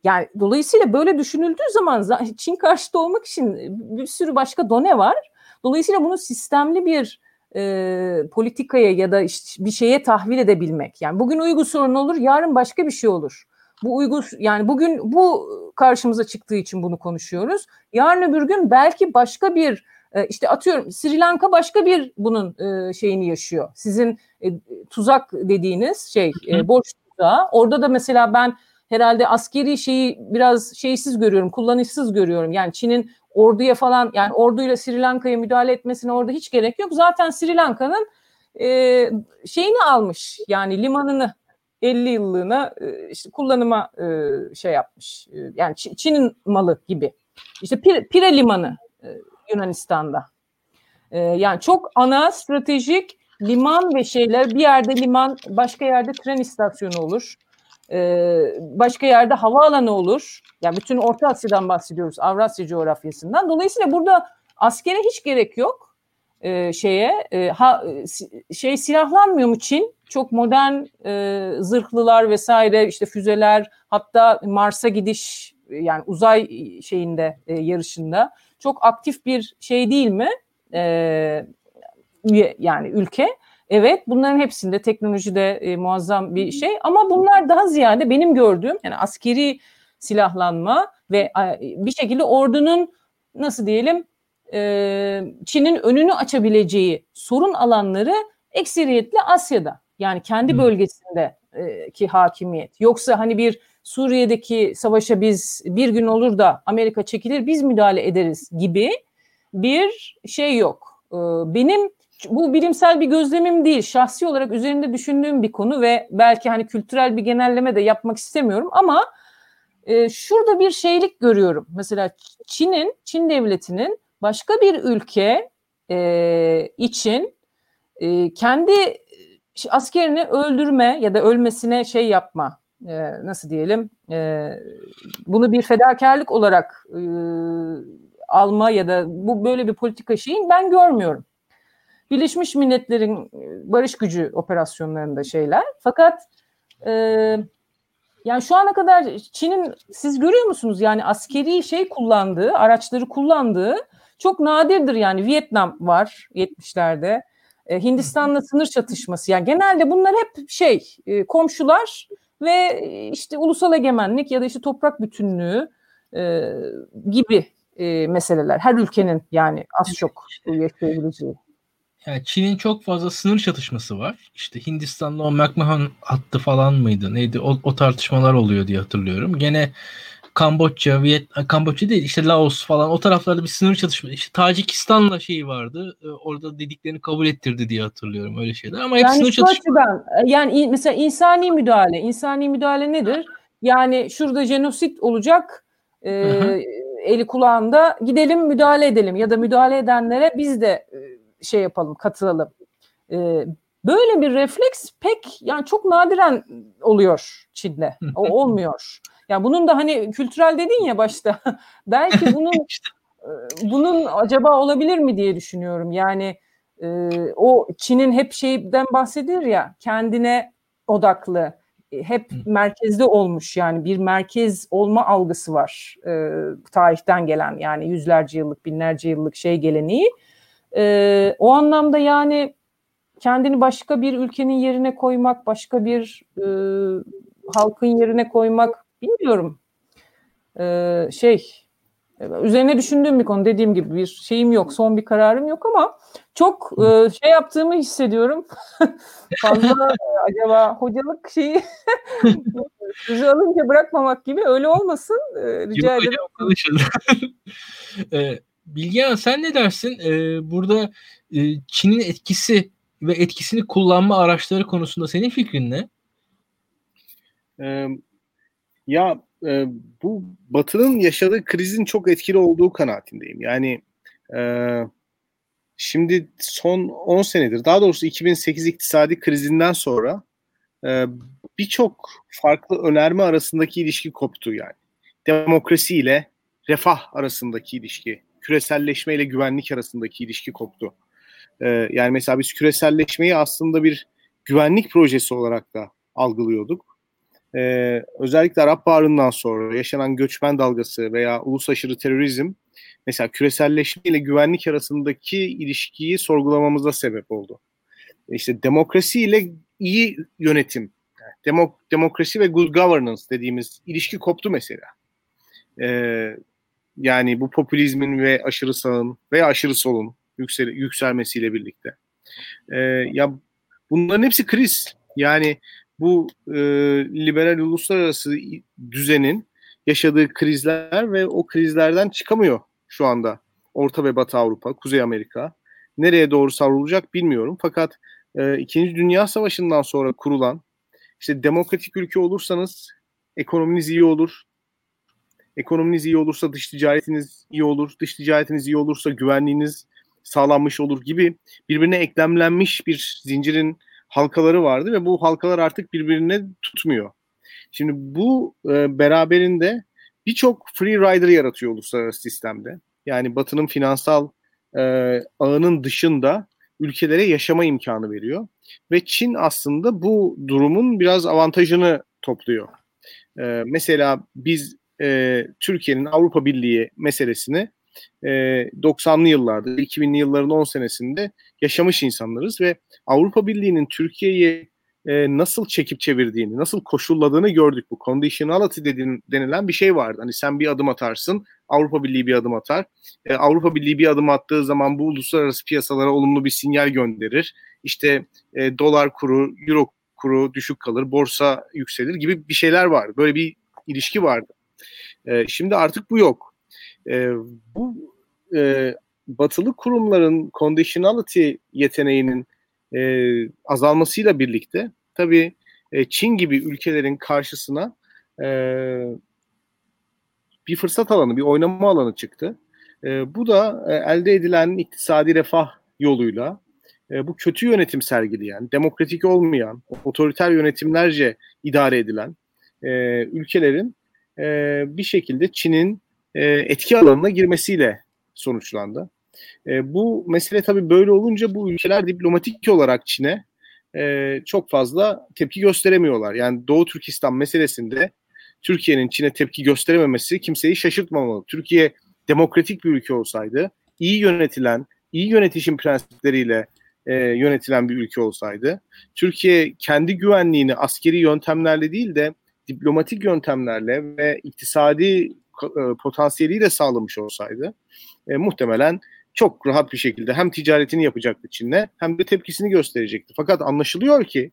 Yani dolayısıyla böyle düşünüldüğü zaman Çin karşıtı olmak için bir sürü başka done var. Dolayısıyla bunu sistemli bir e, politikaya ya da işte bir şeye tahvil edebilmek. Yani bugün uygu sorunu olur, yarın başka bir şey olur. Bu uygur yani bugün bu karşımıza çıktığı için bunu konuşuyoruz. Yarın öbür gün belki başka bir e, işte atıyorum Sri Lanka başka bir bunun e, şeyini yaşıyor. Sizin e, tuzak dediğiniz şey borç tuzağı. Orada da mesela ben herhalde askeri şeyi biraz şeysiz görüyorum, kullanışsız görüyorum. Yani Çin'in orduya falan yani orduyla Sri Lanka'ya müdahale etmesine orada hiç gerek yok. Zaten Sri Lanka'nın e, şeyini almış yani limanını 50 yıllığına e, işte kullanıma e, şey yapmış. E, yani Çin'in malı gibi. İşte Pire, Pire Limanı Yunanistan'da. Yani çok ana stratejik liman ve şeyler bir yerde liman başka yerde tren istasyonu olur. Başka yerde havaalanı olur. Yani bütün Orta Asya'dan bahsediyoruz. Avrasya coğrafyasından. Dolayısıyla burada askere hiç gerek yok e, şeye e, ha, şey silahlanmıyor mu Çin? Çok modern e, zırhlılar vesaire işte füzeler hatta Mars'a gidiş yani uzay şeyinde e, yarışında çok aktif bir şey değil mi? E, yani ülke. Evet bunların hepsinde teknolojide e, muazzam bir şey ama bunlar daha ziyade benim gördüğüm yani askeri silahlanma ve bir şekilde ordunun nasıl diyelim e, Çin'in önünü açabileceği sorun alanları ekseriyetle Asya'da. Yani kendi bölgesinde e, ki hakimiyet. Yoksa hani bir Suriye'deki savaşa biz bir gün olur da Amerika çekilir biz müdahale ederiz gibi bir şey yok. E, benim bu bilimsel bir gözlemim değil. Şahsi olarak üzerinde düşündüğüm bir konu ve belki hani kültürel bir genelleme de yapmak istemiyorum ama e, şurada bir şeylik görüyorum. Mesela Çin'in, Çin devletinin başka bir ülke e, için e, kendi askerini öldürme ya da ölmesine şey yapma e, nasıl diyelim e, bunu bir fedakarlık olarak e, alma ya da bu böyle bir politika şeyin ben görmüyorum. Birleşmiş Milletler'in e, barış gücü operasyonlarında şeyler. Fakat e, yani şu ana kadar Çin'in siz görüyor musunuz yani askeri şey kullandığı, araçları kullandığı çok nadirdir yani Vietnam var 70'lerde. E, Hindistan'la sınır çatışması yani genelde bunlar hep şey e, komşular ve işte ulusal egemenlik ya da işte toprak bütünlüğü e, gibi e, meseleler. Her ülkenin yani az çok yaşayabileceği. Yani Çin'in çok fazla sınır çatışması var. İşte Hindistan'da o McMahon hattı falan mıydı? Neydi? O, o tartışmalar oluyor diye hatırlıyorum. Gene Kamboçya, Vietnam, Kamboçya değil işte Laos falan o taraflarda bir sınır çatışması. İşte Tacikistan'la şeyi vardı. E, orada dediklerini kabul ettirdi diye hatırlıyorum öyle şeyler. Ama hep yani sınır çatışması. E, yani mesela insani müdahale. insani müdahale nedir? Yani şurada jenosit olacak. E, eli kulağında gidelim müdahale edelim ya da müdahale edenlere biz de e, şey yapalım, katılalım. E, böyle bir refleks pek yani çok nadiren oluyor Çin'de. O olmuyor. Yani bunun da hani kültürel dedin ya başta. belki bunun e, bunun acaba olabilir mi diye düşünüyorum. Yani e, o Çin'in hep şeyden bahsedilir ya kendine odaklı e, hep merkezde olmuş yani bir merkez olma algısı var e, tarihten gelen yani yüzlerce yıllık binlerce yıllık şey geleneği e, o anlamda yani kendini başka bir ülkenin yerine koymak, başka bir e, halkın yerine koymak bilmiyorum. E, şey üzerine düşündüğüm bir konu dediğim gibi bir şeyim yok, son bir kararım yok ama çok e, şey yaptığımı hissediyorum. Fazla e, acaba hocalık şeyi sözü alınca bırakmamak gibi öyle olmasın. E, rica yok, ederim. e, Bilgehan sen ne dersin? Ee, burada e, Çin'in etkisi ve etkisini kullanma araçları konusunda senin fikrin ne? Ee, ya e, bu Batı'nın yaşadığı krizin çok etkili olduğu kanaatindeyim. Yani e, şimdi son 10 senedir, daha doğrusu 2008 iktisadi krizinden sonra e, birçok farklı önerme arasındaki ilişki koptu yani. Demokrasi ile refah arasındaki ilişki küreselleşme ile güvenlik arasındaki ilişki koptu. Ee, yani mesela biz küreselleşmeyi aslında bir güvenlik projesi olarak da algılıyorduk. Ee, özellikle Arap Baharı'ndan sonra yaşanan göçmen dalgası veya ulus aşırı terörizm mesela küreselleşme ile güvenlik arasındaki ilişkiyi sorgulamamıza sebep oldu. İşte demokrasi ile iyi yönetim, demok demokrasi ve good governance dediğimiz ilişki koptu mesela. Ee, yani bu popülizmin ve aşırı sağın veya aşırı solun yüksel, yükselmesiyle birlikte. E, ya bunların hepsi kriz. Yani bu e, liberal uluslararası düzenin yaşadığı krizler ve o krizlerden çıkamıyor şu anda Orta ve Batı Avrupa, Kuzey Amerika. Nereye doğru savrulacak bilmiyorum. Fakat e, İkinci Dünya Savaşı'ndan sonra kurulan işte demokratik ülke olursanız ekonominiz iyi olur, Ekonominiz iyi olursa dış ticaretiniz iyi olur. Dış ticaretiniz iyi olursa güvenliğiniz sağlanmış olur gibi birbirine eklemlenmiş bir zincirin halkaları vardı ve bu halkalar artık birbirine tutmuyor. Şimdi bu e, beraberinde birçok free rider yaratıyor uluslararası sistemde. Yani Batı'nın finansal e, ağının dışında ülkelere yaşama imkanı veriyor. Ve Çin aslında bu durumun biraz avantajını topluyor. E, mesela biz e, Türkiye'nin Avrupa Birliği meselesini e, 90'lı yıllarda, 2000'li yılların 10 senesinde yaşamış insanlarız ve Avrupa Birliği'nin Türkiye'yi e, nasıl çekip çevirdiğini, nasıl koşulladığını gördük. Bu conditionality dediğin, denilen bir şey vardı. Hani sen bir adım atarsın, Avrupa Birliği bir adım atar. E, Avrupa Birliği bir adım attığı zaman bu uluslararası piyasalara olumlu bir sinyal gönderir. İşte e, dolar kuru, euro kuru düşük kalır, borsa yükselir gibi bir şeyler var. Böyle bir ilişki vardı. E, şimdi artık bu yok. E, bu e, batılı kurumların conditionality yeteneğinin e, azalmasıyla birlikte tabii e, Çin gibi ülkelerin karşısına e, bir fırsat alanı, bir oynama alanı çıktı. E, bu da e, elde edilen iktisadi refah yoluyla e, bu kötü yönetim sergileyen, demokratik olmayan, otoriter yönetimlerce idare edilen e, ülkelerin e, bir şekilde Çin'in e, etki alanına girmesiyle sonuçlandı. E, bu mesele tabii böyle olunca bu ülkeler diplomatik olarak Çin'e e, çok fazla tepki gösteremiyorlar. Yani Doğu Türkistan meselesinde Türkiye'nin Çin'e tepki gösterememesi kimseyi şaşırtmamalı. Türkiye demokratik bir ülke olsaydı, iyi yönetilen, iyi yönetişim prensipleriyle e, yönetilen bir ülke olsaydı, Türkiye kendi güvenliğini askeri yöntemlerle değil de diplomatik yöntemlerle ve iktisadi e, potansiyeliyle sağlamış olsaydı, e, muhtemelen çok rahat bir şekilde hem ticaretini yapacaktı Çin'le hem de tepkisini gösterecekti. Fakat anlaşılıyor ki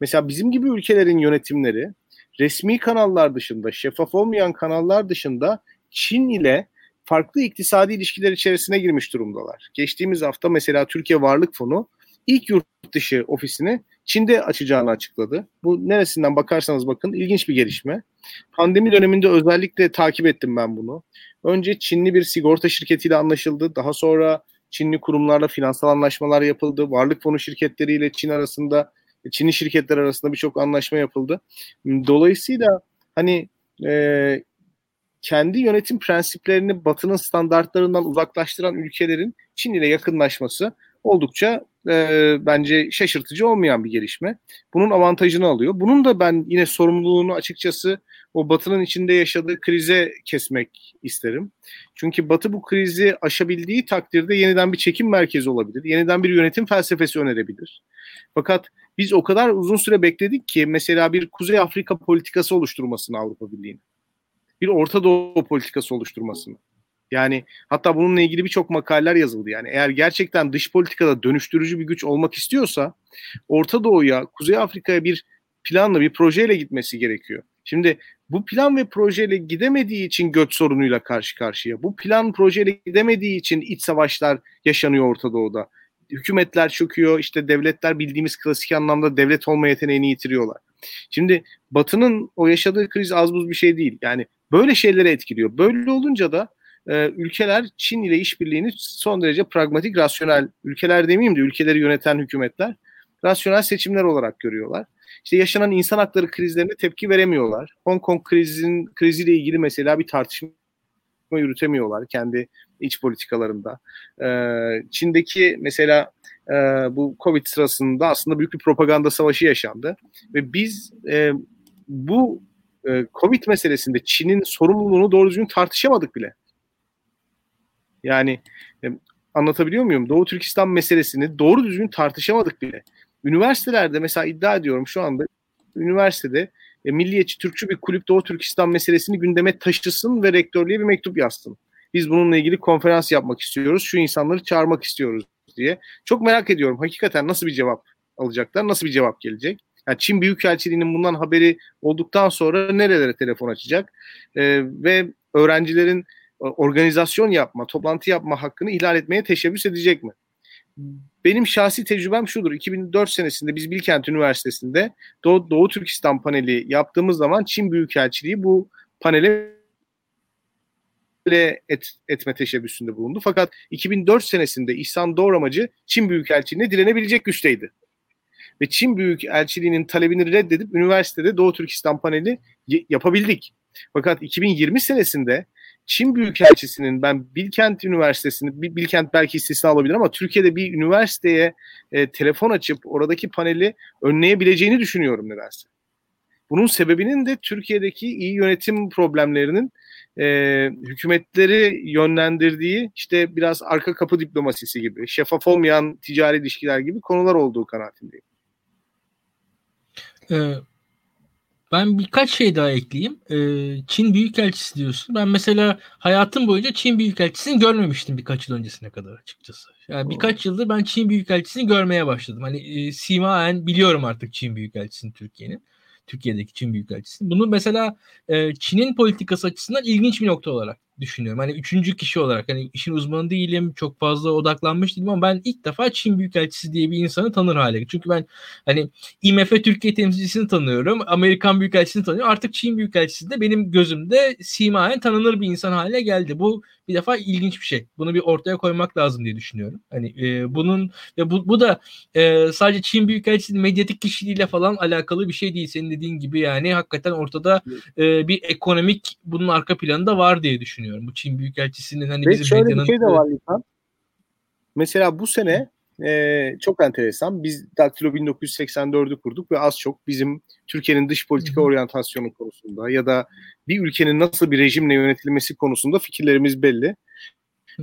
mesela bizim gibi ülkelerin yönetimleri resmi kanallar dışında, şeffaf olmayan kanallar dışında Çin ile farklı iktisadi ilişkiler içerisine girmiş durumdalar. Geçtiğimiz hafta mesela Türkiye Varlık Fonu ilk yurt dışı ofisini Çin'de açacağını açıkladı. Bu neresinden bakarsanız bakın ilginç bir gelişme. Pandemi döneminde özellikle takip ettim ben bunu. Önce Çinli bir sigorta şirketiyle anlaşıldı. Daha sonra Çinli kurumlarla finansal anlaşmalar yapıldı. Varlık fonu şirketleriyle Çin arasında, Çinli şirketler arasında birçok anlaşma yapıldı. Dolayısıyla hani e, kendi yönetim prensiplerini Batı'nın standartlarından uzaklaştıran ülkelerin Çin ile yakınlaşması oldukça e, bence şaşırtıcı olmayan bir gelişme. Bunun avantajını alıyor. Bunun da ben yine sorumluluğunu açıkçası o Batı'nın içinde yaşadığı krize kesmek isterim. Çünkü Batı bu krizi aşabildiği takdirde yeniden bir çekim merkezi olabilir. Yeniden bir yönetim felsefesi önerebilir. Fakat biz o kadar uzun süre bekledik ki mesela bir Kuzey Afrika politikası oluşturmasını Avrupa Birliği'nin. Bir Orta Doğu politikası oluşturmasını. Yani hatta bununla ilgili birçok makaleler yazıldı. Yani eğer gerçekten dış politikada dönüştürücü bir güç olmak istiyorsa Orta Doğu'ya, Kuzey Afrika'ya bir planla, bir projeyle gitmesi gerekiyor. Şimdi bu plan ve projeyle gidemediği için göç sorunuyla karşı karşıya. Bu plan projeyle gidemediği için iç savaşlar yaşanıyor Orta Doğu'da. Hükümetler çöküyor, işte devletler bildiğimiz klasik anlamda devlet olma yeteneğini yitiriyorlar. Şimdi Batı'nın o yaşadığı kriz az buz bir şey değil. Yani böyle şeylere etkiliyor. Böyle olunca da e, ülkeler Çin ile işbirliğini son derece pragmatik, rasyonel, ülkeler demeyeyim de ülkeleri yöneten hükümetler rasyonel seçimler olarak görüyorlar. İşte yaşanan insan hakları krizlerine tepki veremiyorlar. Hong Kong krizin kriziyle ilgili mesela bir tartışma yürütemiyorlar kendi iç politikalarında. Ee, Çin'deki mesela e, bu Covid sırasında aslında büyük bir propaganda savaşı yaşandı ve biz e, bu e, Covid meselesinde Çin'in sorumluluğunu doğru düzgün tartışamadık bile. Yani e, anlatabiliyor muyum? Doğu Türkistan meselesini doğru düzgün tartışamadık bile. Üniversitelerde mesela iddia ediyorum şu anda üniversitede e, milliyetçi Türkçü bir kulüp Doğu Türkistan meselesini gündeme taşısın ve rektörlüğe bir mektup yazsın. Biz bununla ilgili konferans yapmak istiyoruz. Şu insanları çağırmak istiyoruz diye. Çok merak ediyorum. Hakikaten nasıl bir cevap alacaklar? Nasıl bir cevap gelecek? Yani Çin Büyükelçiliği'nin bundan haberi olduktan sonra nerelere telefon açacak? Ee, ve öğrencilerin organizasyon yapma, toplantı yapma hakkını ihlal etmeye teşebbüs edecek mi? Benim şahsi tecrübem şudur. 2004 senesinde biz Bilkent Üniversitesi'nde Doğu, Doğu Türkistan paneli yaptığımız zaman Çin Büyükelçiliği bu panele et, etme teşebbüsünde bulundu. Fakat 2004 senesinde İhsan Doğramacı Çin Büyükelçiliğine direnebilecek güçteydi. Ve Çin Büyükelçiliğinin talebini reddedip üniversitede Doğu Türkistan paneli yapabildik. Fakat 2020 senesinde Çin Büyükelçisi'nin ben Bilkent Üniversitesi'ni, Bilkent belki istisna olabilir ama Türkiye'de bir üniversiteye e, telefon açıp oradaki paneli önleyebileceğini düşünüyorum nedense. Bunun sebebinin de Türkiye'deki iyi yönetim problemlerinin e, hükümetleri yönlendirdiği işte biraz arka kapı diplomasisi gibi, şeffaf olmayan ticari ilişkiler gibi konular olduğu kanaatindeyim. Ee, ben birkaç şey daha ekleyeyim. Ee, Çin Büyükelçisi diyorsun. Ben mesela hayatım boyunca Çin Büyükelçisini görmemiştim birkaç yıl öncesine kadar açıkçası. Yani birkaç yıldır ben Çin Büyükelçisini görmeye başladım. Hani e, simaen biliyorum artık Çin Büyükelçisini Türkiye'nin. Türkiye'deki Çin Büyükelçisi. Bunu mesela e, Çin'in politikası açısından ilginç bir nokta olarak düşünüyorum. Hani üçüncü kişi olarak hani işin uzmanı değilim, çok fazla odaklanmış değilim ama ben ilk defa Çin Büyükelçisi diye bir insanı tanır hale Çünkü ben hani IMF Türkiye temsilcisini tanıyorum, Amerikan Büyükelçisini tanıyorum. Artık Çin Büyükelçisi de benim gözümde simayen tanınır bir insan haline geldi. Bu bir defa ilginç bir şey. Bunu bir ortaya koymak lazım diye düşünüyorum. Hani e, bunun ve bu, bu da e, sadece Çin Büyükelçisi'nin medyatik kişiliğiyle falan alakalı bir şey değil. Senin dediğin gibi yani hakikaten ortada e, bir ekonomik bunun arka planı da var diye düşünüyorum. Bu Çin Büyükelçisi'nin hani Ve bizim şöyle medyanın... bir şey de var Lütfen. Mesela bu sene e, çok enteresan. Biz Daktilo 1984'ü kurduk ve az çok bizim Türkiye'nin dış politika oryantasyonu konusunda ya da bir ülkenin nasıl bir rejimle yönetilmesi konusunda fikirlerimiz belli.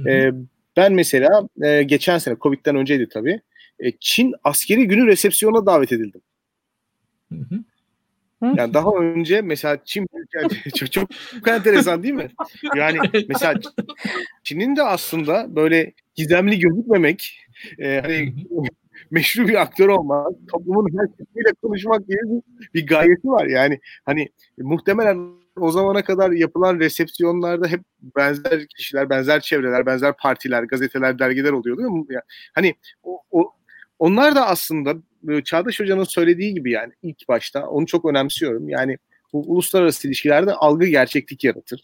E, ben mesela e, geçen sene Covid'den önceydi tabii. E, Çin askeri günü resepsiyona davet edildim. Hı hı. Yani daha önce mesela Çin çok, çok, çok enteresan değil mi? Yani mesela Çin'in de aslında böyle gizemli gözükmemek, e, hani meşru bir aktör olmak, toplumun her şeyiyle konuşmak gibi bir, bir gayesi var. Yani hani muhtemelen o zamana kadar yapılan resepsiyonlarda hep benzer kişiler, benzer çevreler, benzer partiler, gazeteler, dergiler oluyor değil mi? Yani, hani o, o onlar da aslında Çağdaş Hoca'nın söylediği gibi yani ilk başta onu çok önemsiyorum. Yani bu uluslararası ilişkilerde algı gerçeklik yaratır.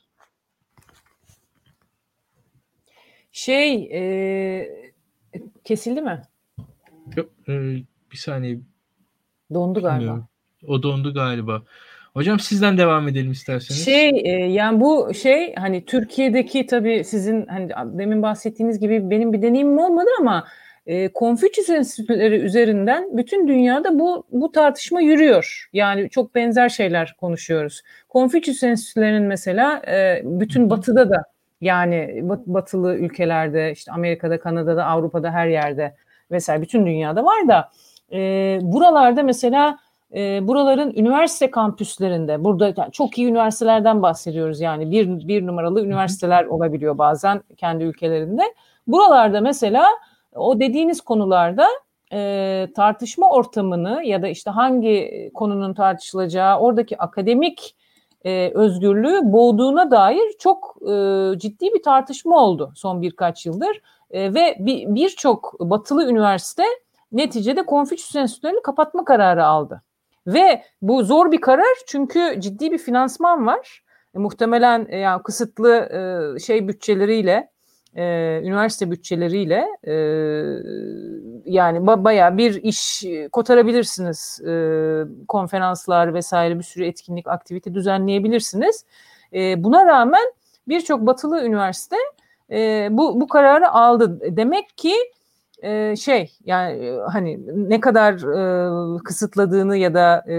Şey e, kesildi mi? Yok, e, bir saniye. Dondu galiba. Bilmiyorum. O dondu galiba. Hocam sizden devam edelim isterseniz. Şey e, yani bu şey hani Türkiye'deki tabii sizin hani demin bahsettiğiniz gibi benim bir deneyimim olmadı ama e, Konfüçyüs enstitüleri üzerinden bütün dünyada bu bu tartışma yürüyor. Yani çok benzer şeyler konuşuyoruz. Konfüçyüs enstitülerinin mesela e, bütün batıda da yani batılı ülkelerde işte Amerika'da, Kanada'da, Avrupa'da her yerde vesaire bütün dünyada var da e, buralarda mesela e, buraların üniversite kampüslerinde burada yani çok iyi üniversitelerden bahsediyoruz yani bir, bir numaralı üniversiteler olabiliyor bazen kendi ülkelerinde. Buralarda mesela o dediğiniz konularda e, tartışma ortamını ya da işte hangi konunun tartışılacağı oradaki akademik e, özgürlüğü boğduğuna dair çok e, ciddi bir tartışma oldu son birkaç yıldır e, ve birçok bir batılı üniversite neticede Konfüçyüs enstitülerini kapatma kararı aldı. Ve bu zor bir karar çünkü ciddi bir finansman var. E, muhtemelen e, yani kısıtlı e, şey bütçeleriyle e, üniversite bütçeleriyle e, yani ba- bayağı bir iş kotarabilirsiniz. E, konferanslar vesaire bir sürü etkinlik, aktivite düzenleyebilirsiniz. E, buna rağmen birçok batılı üniversite e, bu, bu kararı aldı. Demek ki e, şey yani hani ne kadar e, kısıtladığını ya da e,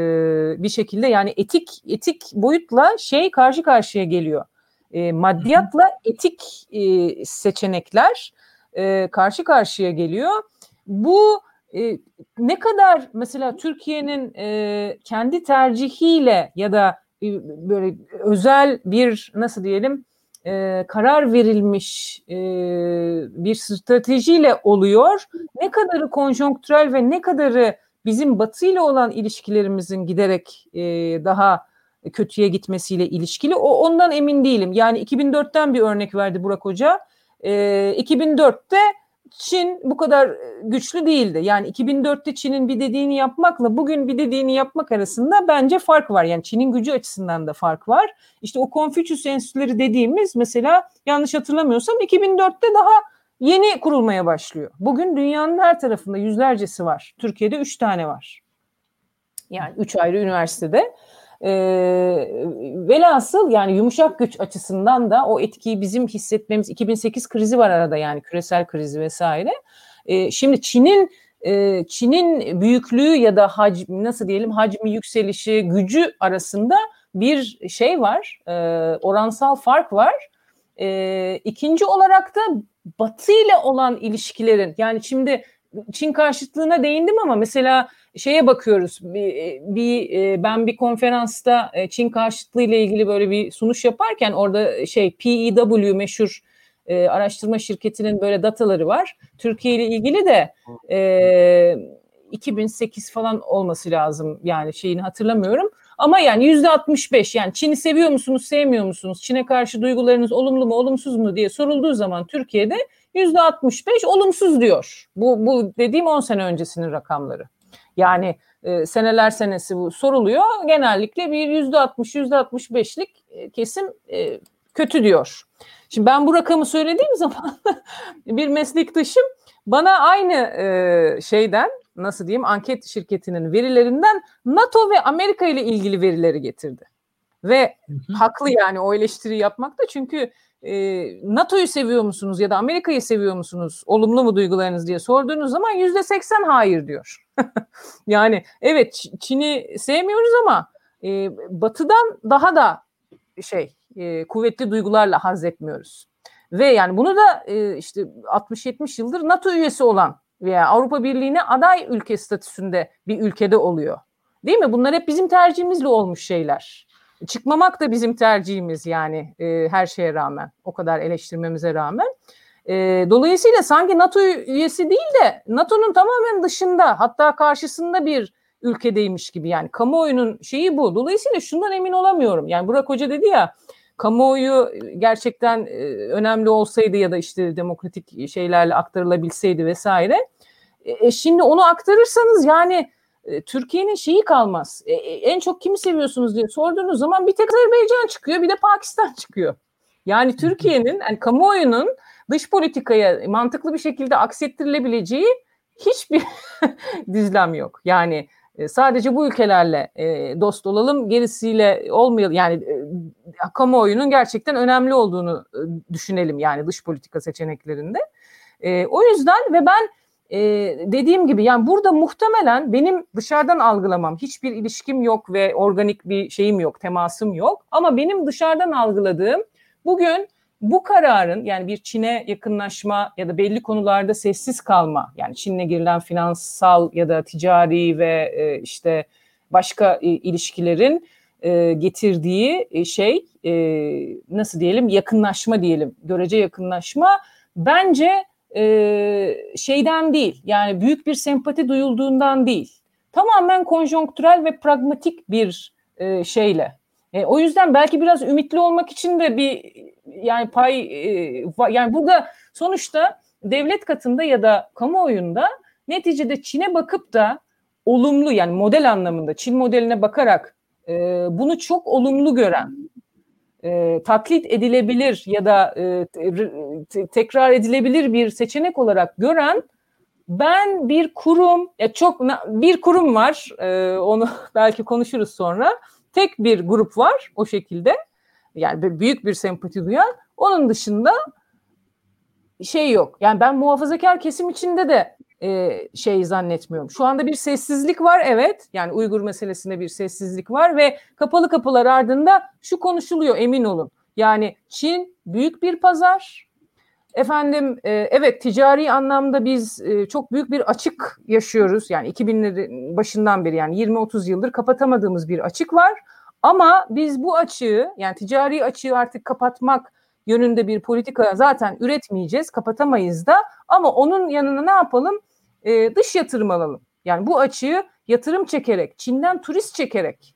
bir şekilde yani etik etik boyutla şey karşı karşıya geliyor e, maddiyatla etik e, seçenekler e, karşı karşıya geliyor. Bu e, ne kadar mesela Türkiye'nin e, kendi tercihiyle ya da e, böyle özel bir nasıl diyelim e, karar verilmiş e, bir stratejiyle oluyor. Ne kadarı konjonktürel ve ne kadarı bizim Batı ile olan ilişkilerimizin giderek e, daha kötüye gitmesiyle ilişkili. O ondan emin değilim. Yani 2004'ten bir örnek verdi Burak Hoca. E, 2004'te Çin bu kadar güçlü değildi. Yani 2004'te Çin'in bir dediğini yapmakla bugün bir dediğini yapmak arasında bence fark var. Yani Çin'in gücü açısından da fark var. İşte o Konfüçyüs enstitüleri dediğimiz mesela yanlış hatırlamıyorsam 2004'te daha yeni kurulmaya başlıyor. Bugün dünyanın her tarafında yüzlercesi var. Türkiye'de üç tane var. Yani üç ayrı üniversitede. E, velhasıl yani yumuşak güç açısından da o etkiyi bizim hissetmemiz 2008 krizi var arada yani küresel krizi vesaire. E, şimdi Çin'in e, Çin'in büyüklüğü ya da hacmi nasıl diyelim hacmi yükselişi gücü arasında bir şey var e, oransal fark var. E, ikinci olarak da Batı ile olan ilişkilerin yani şimdi Çin karşıtlığına değindim ama mesela şeye bakıyoruz. Bir, bir e, ben bir konferansta e, Çin karşıtlığı ile ilgili böyle bir sunuş yaparken orada şey PEW meşhur e, araştırma şirketinin böyle dataları var. Türkiye ile ilgili de e, 2008 falan olması lazım yani şeyini hatırlamıyorum. Ama yani yüzde 65 yani Çin'i seviyor musunuz sevmiyor musunuz? Çin'e karşı duygularınız olumlu mu olumsuz mu diye sorulduğu zaman Türkiye'de 65 olumsuz diyor. Bu, bu dediğim 10 sene öncesinin rakamları. Yani e, seneler senesi bu soruluyor. Genellikle bir yüzde 60, yüzde 65'lik e, kesim e, kötü diyor. Şimdi ben bu rakamı söylediğim zaman bir meslektaşım bana aynı e, şeyden nasıl diyeyim anket şirketinin verilerinden NATO ve Amerika ile ilgili verileri getirdi. Ve haklı yani o eleştiri yapmakta çünkü e, NATO'yu seviyor musunuz ya da Amerika'yı seviyor musunuz? Olumlu mu duygularınız diye sorduğunuz zaman yüzde seksen hayır diyor. yani evet Çin'i sevmiyoruz ama e, Batı'dan daha da şey e, kuvvetli duygularla haz etmiyoruz. Ve yani bunu da e, işte 60-70 yıldır NATO üyesi olan veya Avrupa Birliği'ne aday ülke statüsünde bir ülkede oluyor. Değil mi? Bunlar hep bizim tercihimizle olmuş şeyler. Çıkmamak da bizim tercihimiz yani e, her şeye rağmen. O kadar eleştirmemize rağmen. E, dolayısıyla sanki NATO üyesi değil de NATO'nun tamamen dışında hatta karşısında bir ülkedeymiş gibi yani kamuoyunun şeyi bu. Dolayısıyla şundan emin olamıyorum. Yani Burak Hoca dedi ya kamuoyu gerçekten e, önemli olsaydı ya da işte demokratik şeylerle aktarılabilseydi vesaire. E, e şimdi onu aktarırsanız yani e, Türkiye'nin şeyi kalmaz. E, e, en çok kimi seviyorsunuz diye sorduğunuz zaman bir tek Azerbaycan çıkıyor bir de Pakistan çıkıyor. Yani Türkiye'nin yani kamuoyunun dış politikaya mantıklı bir şekilde aksettirilebileceği hiçbir dizlem yok. Yani e, sadece bu ülkelerle e, dost olalım gerisiyle olmayalım yani e, kamuoyunun gerçekten önemli olduğunu e, düşünelim yani dış politika seçeneklerinde. E, o yüzden ve ben e, dediğim gibi yani burada muhtemelen benim dışarıdan algılamam hiçbir ilişkim yok ve organik bir şeyim yok temasım yok. Ama benim dışarıdan algıladığım bugün bu kararın yani bir Çin'e yakınlaşma ya da belli konularda sessiz kalma yani Çin'le girilen finansal ya da ticari ve e, işte başka e, ilişkilerin e, getirdiği e, şey e, nasıl diyelim yakınlaşma diyelim görece yakınlaşma bence e, şeyden değil yani büyük bir sempati duyulduğundan değil. Tamamen konjonktürel ve pragmatik bir e, şeyle. E, o yüzden belki biraz ümitli olmak için de bir yani pay e, yani burada sonuçta devlet katında ya da kamuoyunda neticede Çin'e bakıp da olumlu yani model anlamında Çin modeline bakarak e, bunu çok olumlu gören e, taklit edilebilir ya da e, te, tekrar edilebilir bir seçenek olarak gören ben bir kurum ya çok bir kurum var e, onu belki konuşuruz sonra tek bir grup var o şekilde. Yani büyük bir sempati duyan. Onun dışında şey yok. Yani ben muhafazakar kesim içinde de e, şey zannetmiyorum. Şu anda bir sessizlik var evet. Yani Uygur meselesinde bir sessizlik var ve kapalı kapılar ardında şu konuşuluyor emin olun. Yani Çin büyük bir pazar. Efendim e, evet ticari anlamda biz e, çok büyük bir açık yaşıyoruz. Yani 2000'lerin başından beri yani 20-30 yıldır kapatamadığımız bir açık var. Ama biz bu açığı yani ticari açığı artık kapatmak yönünde bir politika zaten üretmeyeceğiz, kapatamayız da. Ama onun yanına ne yapalım? E, dış yatırım alalım. Yani bu açığı yatırım çekerek, Çin'den turist çekerek,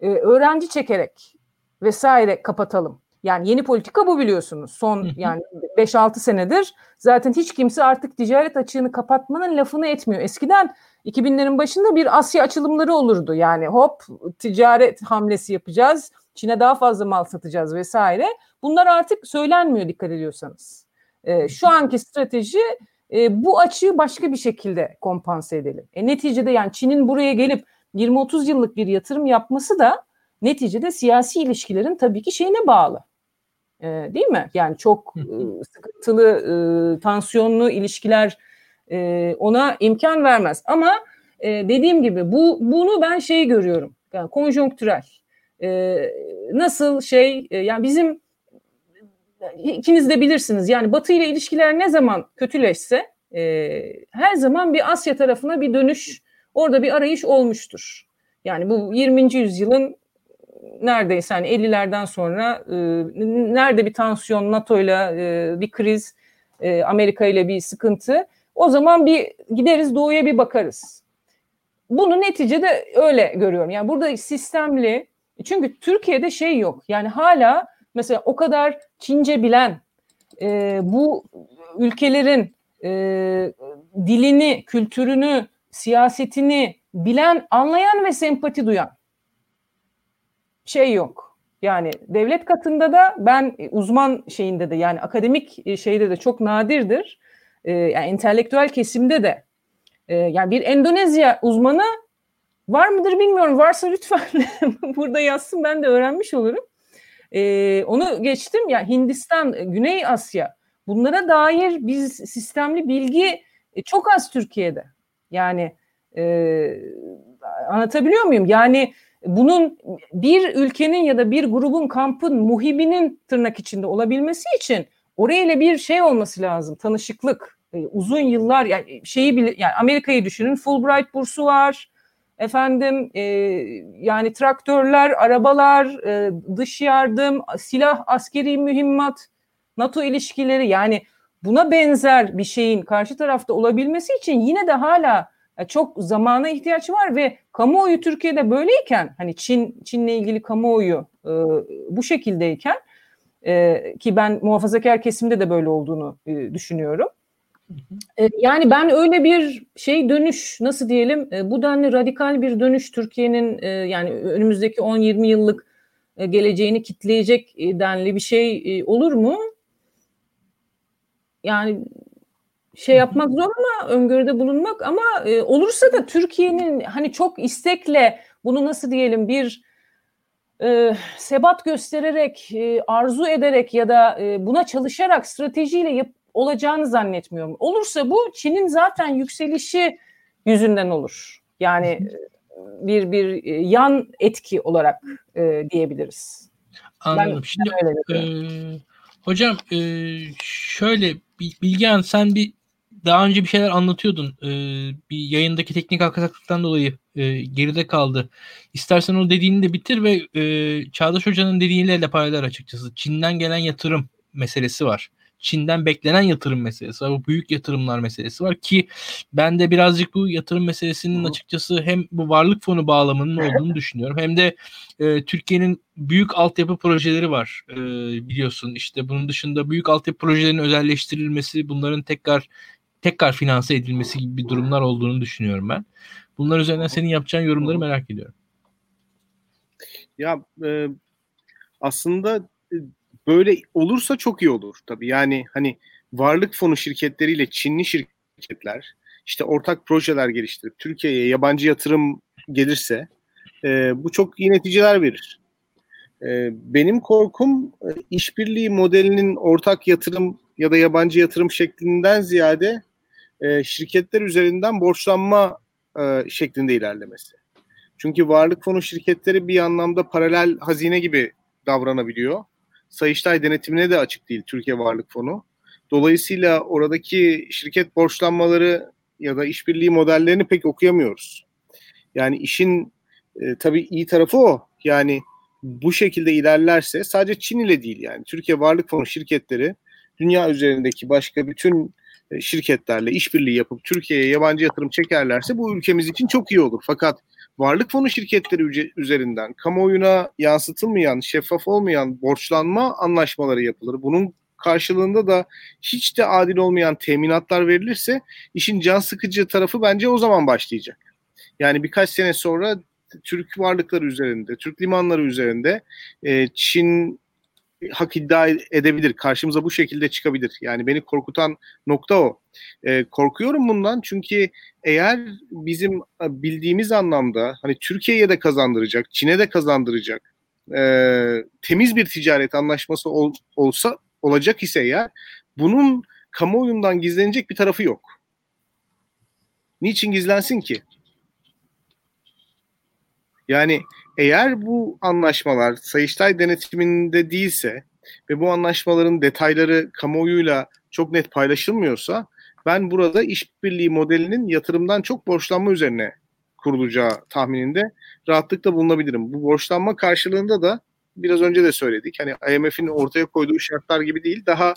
e, öğrenci çekerek vesaire kapatalım. Yani yeni politika bu biliyorsunuz. Son yani 5-6 senedir zaten hiç kimse artık ticaret açığını kapatmanın lafını etmiyor. Eskiden 2000'lerin başında bir Asya açılımları olurdu. Yani hop ticaret hamlesi yapacağız. Çin'e daha fazla mal satacağız vesaire. Bunlar artık söylenmiyor dikkat ediyorsanız. Ee, şu anki strateji e, bu açığı başka bir şekilde kompanse edelim. E, neticede yani Çin'in buraya gelip 20-30 yıllık bir yatırım yapması da neticede siyasi ilişkilerin tabii ki şeyine bağlı. E, değil mi? Yani çok e, sıkıntılı, e, tansiyonlu ilişkiler e, ona imkan vermez. Ama e, dediğim gibi bu bunu ben şey görüyorum. Yani konjonktürel. E, nasıl şey e, yani bizim ikiniz de bilirsiniz. Yani Batı ile ilişkiler ne zaman kötüleşse e, her zaman bir Asya tarafına bir dönüş, orada bir arayış olmuştur. Yani bu 20. yüzyılın neredeyse hani 50'lerden sonra e, nerede bir tansiyon NATO ile e, bir kriz e, Amerika ile bir sıkıntı o zaman bir gideriz doğuya bir bakarız. Bunu neticede öyle görüyorum. Yani burada sistemli çünkü Türkiye'de şey yok. Yani hala mesela o kadar Çince bilen e, bu ülkelerin e, dilini, kültürünü, siyasetini bilen, anlayan ve sempati duyan şey yok. Yani devlet katında da ben uzman şeyinde de yani akademik şeyde de çok nadirdir. Ee, yani entelektüel kesimde de e, yani bir Endonezya uzmanı var mıdır bilmiyorum. Varsa lütfen burada yazsın ben de öğrenmiş olurum. Ee, onu geçtim ya Hindistan, Güney Asya bunlara dair biz sistemli bilgi e, çok az Türkiye'de. Yani e, anlatabiliyor muyum? Yani bunun bir ülkenin ya da bir grubun kampın muhibinin tırnak içinde olabilmesi için orayla bir şey olması lazım. Tanışıklık. E, uzun yıllar yani şeyi bile yani Amerika'yı düşünün. Fulbright bursu var. Efendim e, yani traktörler, arabalar, e, dış yardım, silah, askeri mühimmat, NATO ilişkileri yani buna benzer bir şeyin karşı tarafta olabilmesi için yine de hala e, çok zamana ihtiyaç var ve kamuoyu Türkiye'de böyleyken hani Çin Çin'le ilgili kamuoyu e, bu şekildeyken e, ki ben muhafazakar kesimde de böyle olduğunu e, düşünüyorum. E, yani ben öyle bir şey dönüş nasıl diyelim e, bu denli radikal bir dönüş Türkiye'nin e, yani önümüzdeki 10-20 yıllık e, geleceğini kitleyecek denli bir şey olur mu? Yani şey yapmak zor ama öngörüde bulunmak ama olursa da Türkiye'nin hani çok istekle bunu nasıl diyelim bir e, sebat göstererek, e, arzu ederek ya da e, buna çalışarak stratejiyle yap, olacağını zannetmiyorum. Olursa bu Çin'in zaten yükselişi yüzünden olur. Yani bir bir e, yan etki olarak e, diyebiliriz. Anladım. Ben, Şimdi ben e, hocam e, şöyle Bilgehan sen bir daha önce bir şeyler anlatıyordun. Ee, bir yayındaki teknik aksaklıktan dolayı e, geride kaldı. İstersen o dediğini de bitir ve e, Çağdaş Hoca'nın dediğiyle de paralel açıkçası. Çin'den gelen yatırım meselesi var. Çin'den beklenen yatırım meselesi var. Bu büyük yatırımlar meselesi var ki ben de birazcık bu yatırım meselesinin açıkçası hem bu varlık fonu bağlamının olduğunu düşünüyorum. Hem de e, Türkiye'nin büyük altyapı projeleri var e, biliyorsun. İşte bunun dışında büyük altyapı projelerinin özelleştirilmesi, bunların tekrar tekrar finanse edilmesi gibi bir durumlar olduğunu düşünüyorum ben. Bunlar üzerinden senin yapacağın yorumları merak ediyorum. Ya e, aslında e, böyle olursa çok iyi olur tabii. Yani hani varlık fonu şirketleriyle Çinli şirketler işte ortak projeler geliştirip Türkiye'ye yabancı yatırım gelirse e, bu çok iyi neticeler verir. E, benim korkum e, işbirliği modelinin ortak yatırım ya da yabancı yatırım şeklinden ziyade e, şirketler üzerinden borçlanma e, şeklinde ilerlemesi. Çünkü varlık fonu şirketleri bir anlamda paralel hazine gibi davranabiliyor. Sayıştay denetimine de açık değil Türkiye Varlık Fonu. Dolayısıyla oradaki şirket borçlanmaları ya da işbirliği modellerini pek okuyamıyoruz. Yani işin e, tabii iyi tarafı o. Yani bu şekilde ilerlerse sadece Çin ile değil yani Türkiye Varlık Fonu şirketleri dünya üzerindeki başka bütün e, şirketlerle işbirliği yapıp Türkiye'ye yabancı yatırım çekerlerse bu ülkemiz için çok iyi olur. Fakat varlık fonu şirketleri üzerinden kamuoyuna yansıtılmayan, şeffaf olmayan borçlanma anlaşmaları yapılır. Bunun karşılığında da hiç de adil olmayan teminatlar verilirse işin can sıkıcı tarafı bence o zaman başlayacak. Yani birkaç sene sonra Türk varlıkları üzerinde, Türk limanları üzerinde e, Çin hak iddia edebilir. Karşımıza bu şekilde çıkabilir. Yani beni korkutan nokta o. E, korkuyorum bundan çünkü eğer bizim bildiğimiz anlamda hani Türkiye'ye de kazandıracak, Çin'e de kazandıracak e, temiz bir ticaret anlaşması ol, olsa olacak ise ya bunun kamuoyundan gizlenecek bir tarafı yok. Niçin gizlensin ki? Yani eğer bu anlaşmalar Sayıştay denetiminde değilse ve bu anlaşmaların detayları kamuoyuyla çok net paylaşılmıyorsa ben burada işbirliği modelinin yatırımdan çok borçlanma üzerine kurulacağı tahmininde rahatlıkla bulunabilirim. Bu borçlanma karşılığında da biraz önce de söyledik. Hani IMF'in ortaya koyduğu şartlar gibi değil. Daha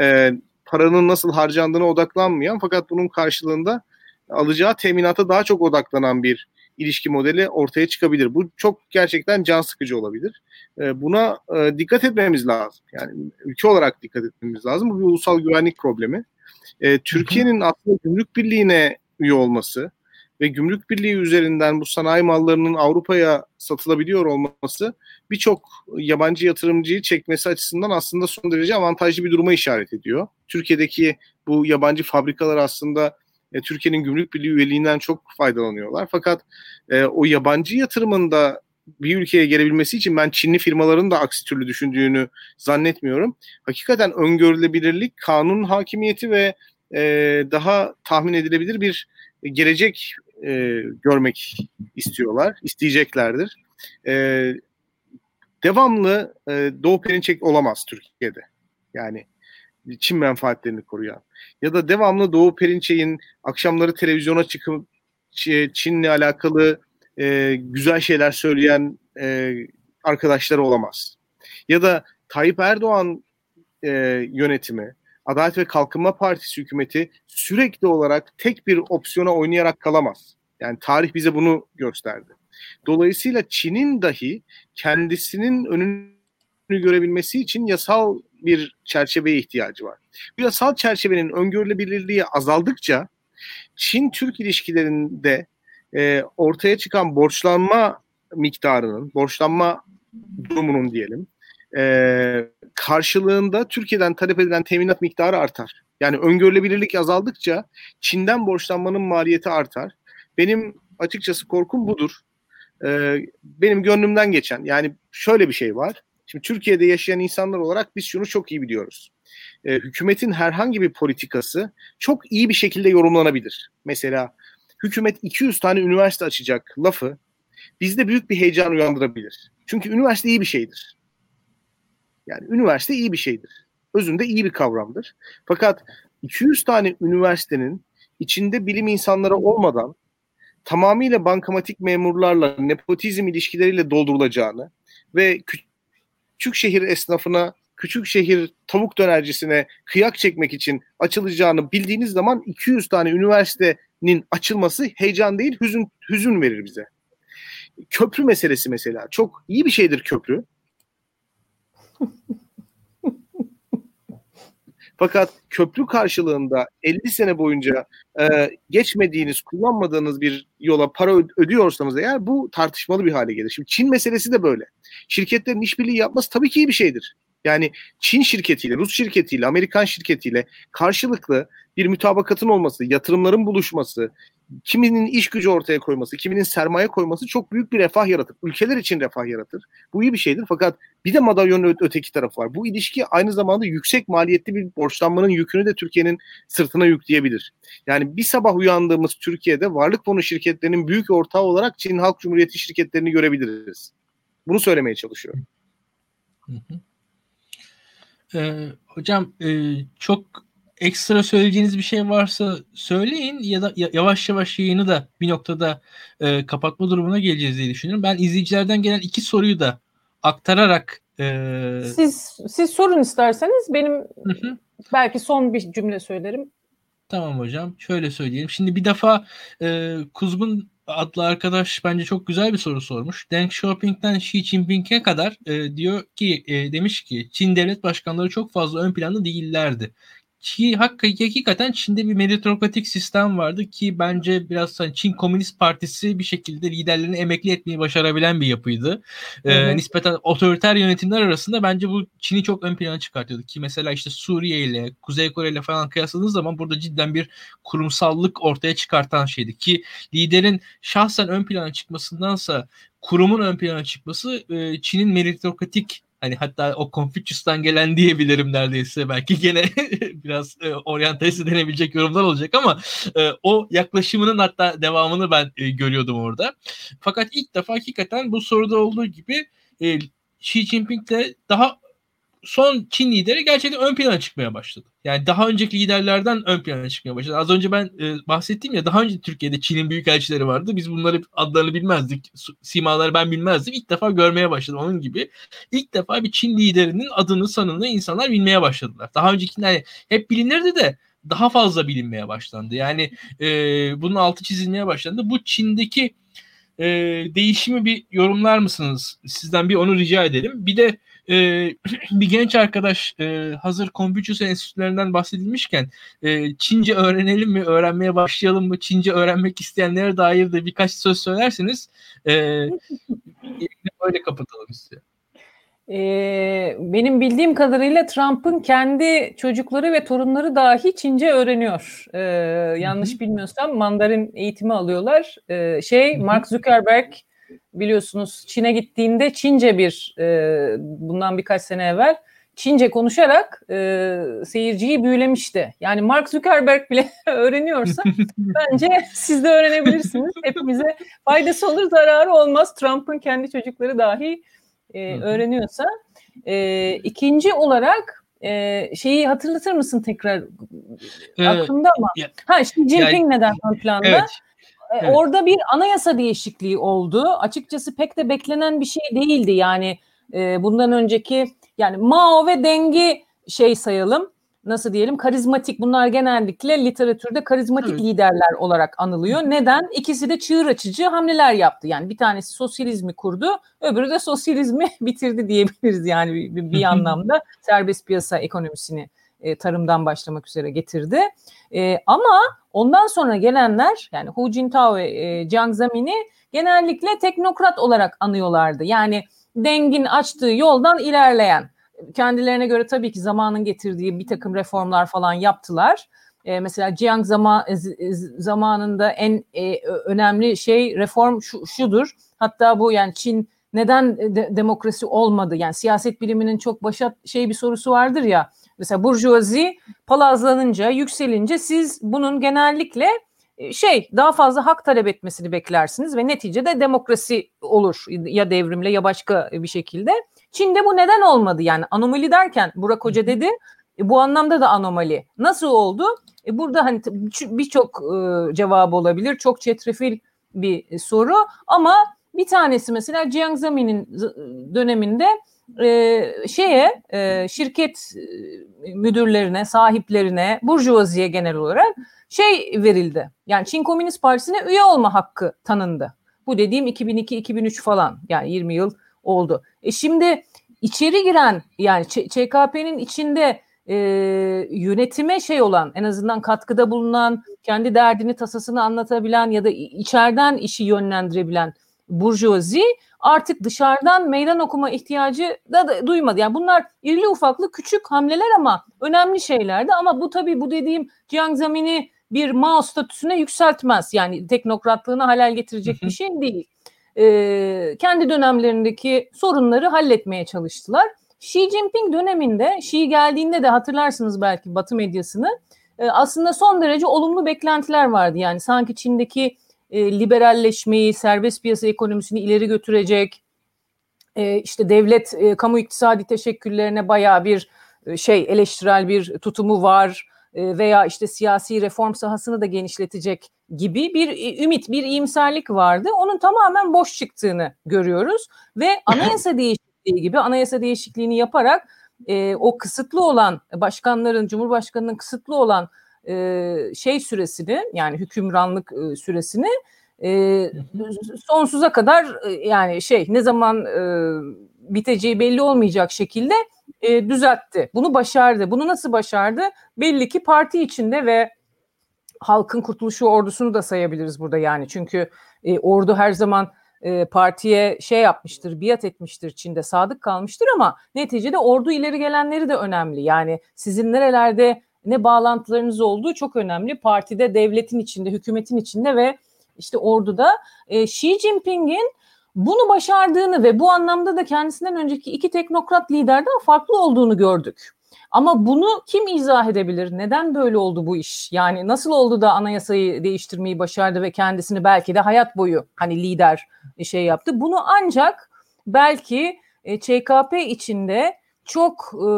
e, paranın nasıl harcandığına odaklanmayan fakat bunun karşılığında alacağı teminata daha çok odaklanan bir ilişki modeli ortaya çıkabilir. Bu çok gerçekten can sıkıcı olabilir. E, buna e, dikkat etmemiz lazım. Yani ülke olarak dikkat etmemiz lazım. Bu bir ulusal güvenlik problemi. E, Türkiye'nin aslında gümrük birliğine üye olması ve gümrük birliği üzerinden bu sanayi mallarının Avrupa'ya satılabiliyor olması birçok yabancı yatırımcıyı çekmesi açısından aslında son derece avantajlı bir duruma işaret ediyor. Türkiye'deki bu yabancı fabrikalar aslında e, Türkiye'nin gümrük birliği üyeliğinden çok faydalanıyorlar. Fakat e, o yabancı yatırımın da bir ülkeye gelebilmesi için ben Çinli firmaların da aksi türlü düşündüğünü zannetmiyorum. Hakikaten öngörülebilirlik, kanun hakimiyeti ve e, daha tahmin edilebilir bir gelecek e, görmek istiyorlar, isteyeceklerdir. E, devamlı e, Doğu Perinçek olamaz Türkiye'de. Yani Çin menfaatlerini koruyan. Ya da devamlı Doğu Perinçek'in akşamları televizyona çıkıp Çin'le alakalı e, güzel şeyler söyleyen e, arkadaşları olamaz. Ya da Tayyip Erdoğan e, yönetimi, Adalet ve Kalkınma Partisi hükümeti sürekli olarak tek bir opsiyona oynayarak kalamaz. Yani tarih bize bunu gösterdi. Dolayısıyla Çin'in dahi kendisinin önünü görebilmesi için yasal bir çerçeveye ihtiyacı var. Bu yasal çerçevenin öngörülebilirliği azaldıkça Çin-Türk ilişkilerinde e, ortaya çıkan borçlanma miktarının, borçlanma durumunun diyelim, e, karşılığında Türkiye'den talep edilen teminat miktarı artar. Yani öngörülebilirlik azaldıkça Çin'den borçlanmanın maliyeti artar. Benim açıkçası korkum budur. E, benim gönlümden geçen yani şöyle bir şey var. Şimdi Türkiye'de yaşayan insanlar olarak biz şunu çok iyi biliyoruz. E, hükümetin herhangi bir politikası çok iyi bir şekilde yorumlanabilir. Mesela hükümet 200 tane üniversite açacak lafı bizde büyük bir heyecan uyandırabilir. Çünkü üniversite iyi bir şeydir. Yani üniversite iyi bir şeydir. Özünde iyi bir kavramdır. Fakat 200 tane üniversitenin içinde bilim insanları olmadan tamamıyla bankamatik memurlarla, nepotizm ilişkileriyle doldurulacağını ve küçük şehir esnafına, küçük şehir tavuk dönercisine kıyak çekmek için açılacağını bildiğiniz zaman 200 tane üniversitenin açılması heyecan değil, hüzün, hüzün verir bize. Köprü meselesi mesela. Çok iyi bir şeydir köprü. Fakat köprü karşılığında 50 sene boyunca e, geçmediğiniz, kullanmadığınız bir yola para ödüyorsanız eğer bu tartışmalı bir hale gelir. Şimdi Çin meselesi de böyle. Şirketlerin işbirliği yapması tabii ki iyi bir şeydir. Yani Çin şirketiyle, Rus şirketiyle, Amerikan şirketiyle karşılıklı bir mütabakatın olması, yatırımların buluşması, kiminin iş gücü ortaya koyması, kiminin sermaye koyması çok büyük bir refah yaratır. Ülkeler için refah yaratır. Bu iyi bir şeydir fakat bir de madalyonun öteki tarafı var. Bu ilişki aynı zamanda yüksek maliyetli bir borçlanmanın yükünü de Türkiye'nin sırtına yükleyebilir. Yani bir sabah uyandığımız Türkiye'de varlık fonu şirketlerinin büyük ortağı olarak Çin Halk Cumhuriyeti şirketlerini görebiliriz. Bunu söylemeye çalışıyorum. Hı hı. Ee, hocam e, çok ekstra söyleyeceğiniz bir şey varsa söyleyin ya da yavaş yavaş yayını da bir noktada e, kapatma durumuna geleceğiz diye düşünüyorum. Ben izleyicilerden gelen iki soruyu da aktararak e... siz siz sorun isterseniz benim hı hı. belki son bir cümle söylerim. Tamam hocam. Şöyle söyleyelim. Şimdi bir defa e, Kuzgun adlı arkadaş bence çok güzel bir soru sormuş. Deng Xiaoping'den Xi Jinping'e kadar e, diyor ki e, demiş ki Çin devlet başkanları çok fazla ön planda değillerdi ki hakikaten Çin'de bir meritokratik sistem vardı ki bence biraz hani Çin Komünist Partisi bir şekilde liderlerini emekli etmeyi başarabilen bir yapıydı. Ee, nispeten otoriter yönetimler arasında bence bu Çin'i çok ön plana çıkartıyordu. Ki mesela işte Suriye ile Kuzey Kore ile falan kıyasladığınız zaman burada cidden bir kurumsallık ortaya çıkartan şeydi. Ki liderin şahsen ön plana çıkmasındansa kurumun ön plana çıkması Çin'in meritokratik Hani hatta o Confucius'tan gelen diyebilirim neredeyse. Belki gene biraz e, oryantalist denebilecek yorumlar olacak ama e, o yaklaşımının hatta devamını ben e, görüyordum orada. Fakat ilk defa hakikaten bu soruda olduğu gibi e, Xi Jinping de daha son Çin lideri gerçekten ön plana çıkmaya başladı. Yani daha önceki liderlerden ön plana çıkmaya başladı. Az önce ben e, bahsettim ya daha önce Türkiye'de Çin'in büyük elçileri vardı. Biz bunları adlarını bilmezdik. Simaları ben bilmezdim. İlk defa görmeye başladım onun gibi. İlk defa bir Çin liderinin adını sanını insanlar bilmeye başladılar. Daha öncekiler yani hep bilinirdi de daha fazla bilinmeye başlandı. Yani e, bunun altı çizilmeye başlandı. Bu Çin'deki e, değişimi bir yorumlar mısınız? Sizden bir onu rica edelim. Bir de e, bir genç arkadaş e, hazır Confucius Enstitülerinden bahsedilmişken e, Çince öğrenelim mi, öğrenmeye başlayalım mı, Çince öğrenmek isteyenlere dair de birkaç söz söylerseniz e, öyle kapatalım istiyorum. Ee, benim bildiğim kadarıyla Trump'ın kendi çocukları ve torunları dahi Çince öğreniyor. Ee, yanlış bilmiyorsam Mandarin eğitimi alıyorlar. Ee, şey Mark Zuckerberg biliyorsunuz Çin'e gittiğinde Çince bir e, bundan birkaç sene evvel Çince konuşarak e, seyirciyi büyülemişti. Yani Mark Zuckerberg bile öğreniyorsa bence siz de öğrenebilirsiniz. Hepimize faydası olur, zararı olmaz. Trump'ın kendi çocukları dahi e, öğreniyorsa. E, ikinci olarak e, şeyi hatırlatır mısın tekrar? Ee, Aklımda ama. Ya, ha Xi Jinping yani, neden ön planda? Evet. Evet. Orada bir anayasa değişikliği oldu. Açıkçası pek de beklenen bir şey değildi. Yani e, bundan önceki yani Mao ve Deng'i şey sayalım nasıl diyelim karizmatik bunlar genellikle literatürde karizmatik evet. liderler olarak anılıyor. Neden? İkisi de çığır açıcı hamleler yaptı. Yani bir tanesi sosyalizmi kurdu, öbürü de sosyalizmi bitirdi diyebiliriz yani bir, bir anlamda serbest piyasa ekonomisini e, tarımdan başlamak üzere getirdi. E, ama ondan sonra gelenler yani Hu Jintao ve e, Jiang Zemin'i genellikle teknokrat olarak anıyorlardı. Yani Deng'in açtığı yoldan ilerleyen kendilerine göre tabii ki zamanın getirdiği bir takım reformlar falan yaptılar. E, mesela Jiang zaman, zamanında en e, önemli şey reform şu, şudur. Hatta bu yani Çin neden de, demokrasi olmadı? Yani siyaset biliminin çok başa şey bir sorusu vardır ya. Mesela burjuvazi palazlanınca, yükselince siz bunun genellikle e, şey daha fazla hak talep etmesini beklersiniz ve neticede demokrasi olur ya devrimle ya başka bir şekilde. Çin'de bu neden olmadı? Yani anomali derken Burak Hoca dedi e, bu anlamda da anomali. Nasıl oldu? E, burada hani birçok e, cevabı olabilir. Çok çetrefil bir soru ama bir tanesi mesela Jiang Zemin'in döneminde e, şeye e, şirket e, müdürlerine, sahiplerine, burjuvaziye genel olarak şey verildi. Yani Çin Komünist Partisi'ne üye olma hakkı tanındı. Bu dediğim 2002-2003 falan yani 20 yıl oldu. E şimdi içeri giren yani ÇKP'nin içinde e, yönetime şey olan en azından katkıda bulunan kendi derdini tasasını anlatabilen ya da içeriden işi yönlendirebilen burjuvazi artık dışarıdan meydan okuma ihtiyacı da, da duymadı. Yani bunlar irili ufaklı küçük hamleler ama önemli şeylerdi ama bu tabii bu dediğim Jiang Zemin'i bir Mao statüsüne yükseltmez. Yani teknokratlığını halel getirecek bir şey değil e, kendi dönemlerindeki sorunları halletmeye çalıştılar. Xi Jinping döneminde, Xi geldiğinde de hatırlarsınız belki Batı medyasını, e, aslında son derece olumlu beklentiler vardı. Yani sanki Çin'deki e, liberalleşmeyi, serbest piyasa ekonomisini ileri götürecek, e, işte devlet e, kamu iktisadi teşekküllerine bayağı bir e, şey eleştirel bir tutumu var e, veya işte siyasi reform sahasını da genişletecek gibi bir e, ümit, bir iyimserlik vardı. Onun tamamen boş çıktığını görüyoruz ve anayasa değişikliği gibi anayasa değişikliğini yaparak e, o kısıtlı olan başkanların, cumhurbaşkanının kısıtlı olan e, şey süresini yani hükümranlık e, süresini e, sonsuza kadar e, yani şey ne zaman e, biteceği belli olmayacak şekilde e, düzeltti. Bunu başardı. Bunu nasıl başardı? Belli ki parti içinde ve Halkın Kurtuluşu Ordusu'nu da sayabiliriz burada yani. Çünkü e, ordu her zaman e, partiye şey yapmıştır, biat etmiştir, Çin'de sadık kalmıştır ama neticede ordu ileri gelenleri de önemli. Yani sizin nerelerde ne bağlantılarınız olduğu çok önemli. Partide, devletin içinde, hükümetin içinde ve işte orduda. E, Xi Jinping'in bunu başardığını ve bu anlamda da kendisinden önceki iki teknokrat liderden farklı olduğunu gördük. Ama bunu kim izah edebilir? Neden böyle oldu bu iş? Yani nasıl oldu da anayasayı değiştirmeyi başardı ve kendisini belki de hayat boyu hani lider şey yaptı? Bunu ancak belki e, ÇKP içinde çok e,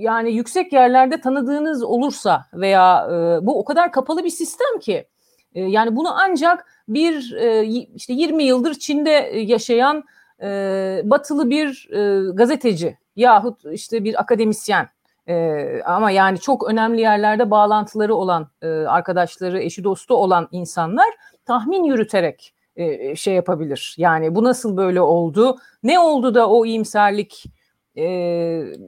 yani yüksek yerlerde tanıdığınız olursa veya e, bu o kadar kapalı bir sistem ki e, yani bunu ancak bir e, işte 20 yıldır Çin'de yaşayan e, batılı bir e, gazeteci yahut işte bir akademisyen e, ama yani çok önemli yerlerde bağlantıları olan e, arkadaşları, eşi dostu olan insanlar tahmin yürüterek e, şey yapabilir. Yani bu nasıl böyle oldu? Ne oldu da o iyimserlik e,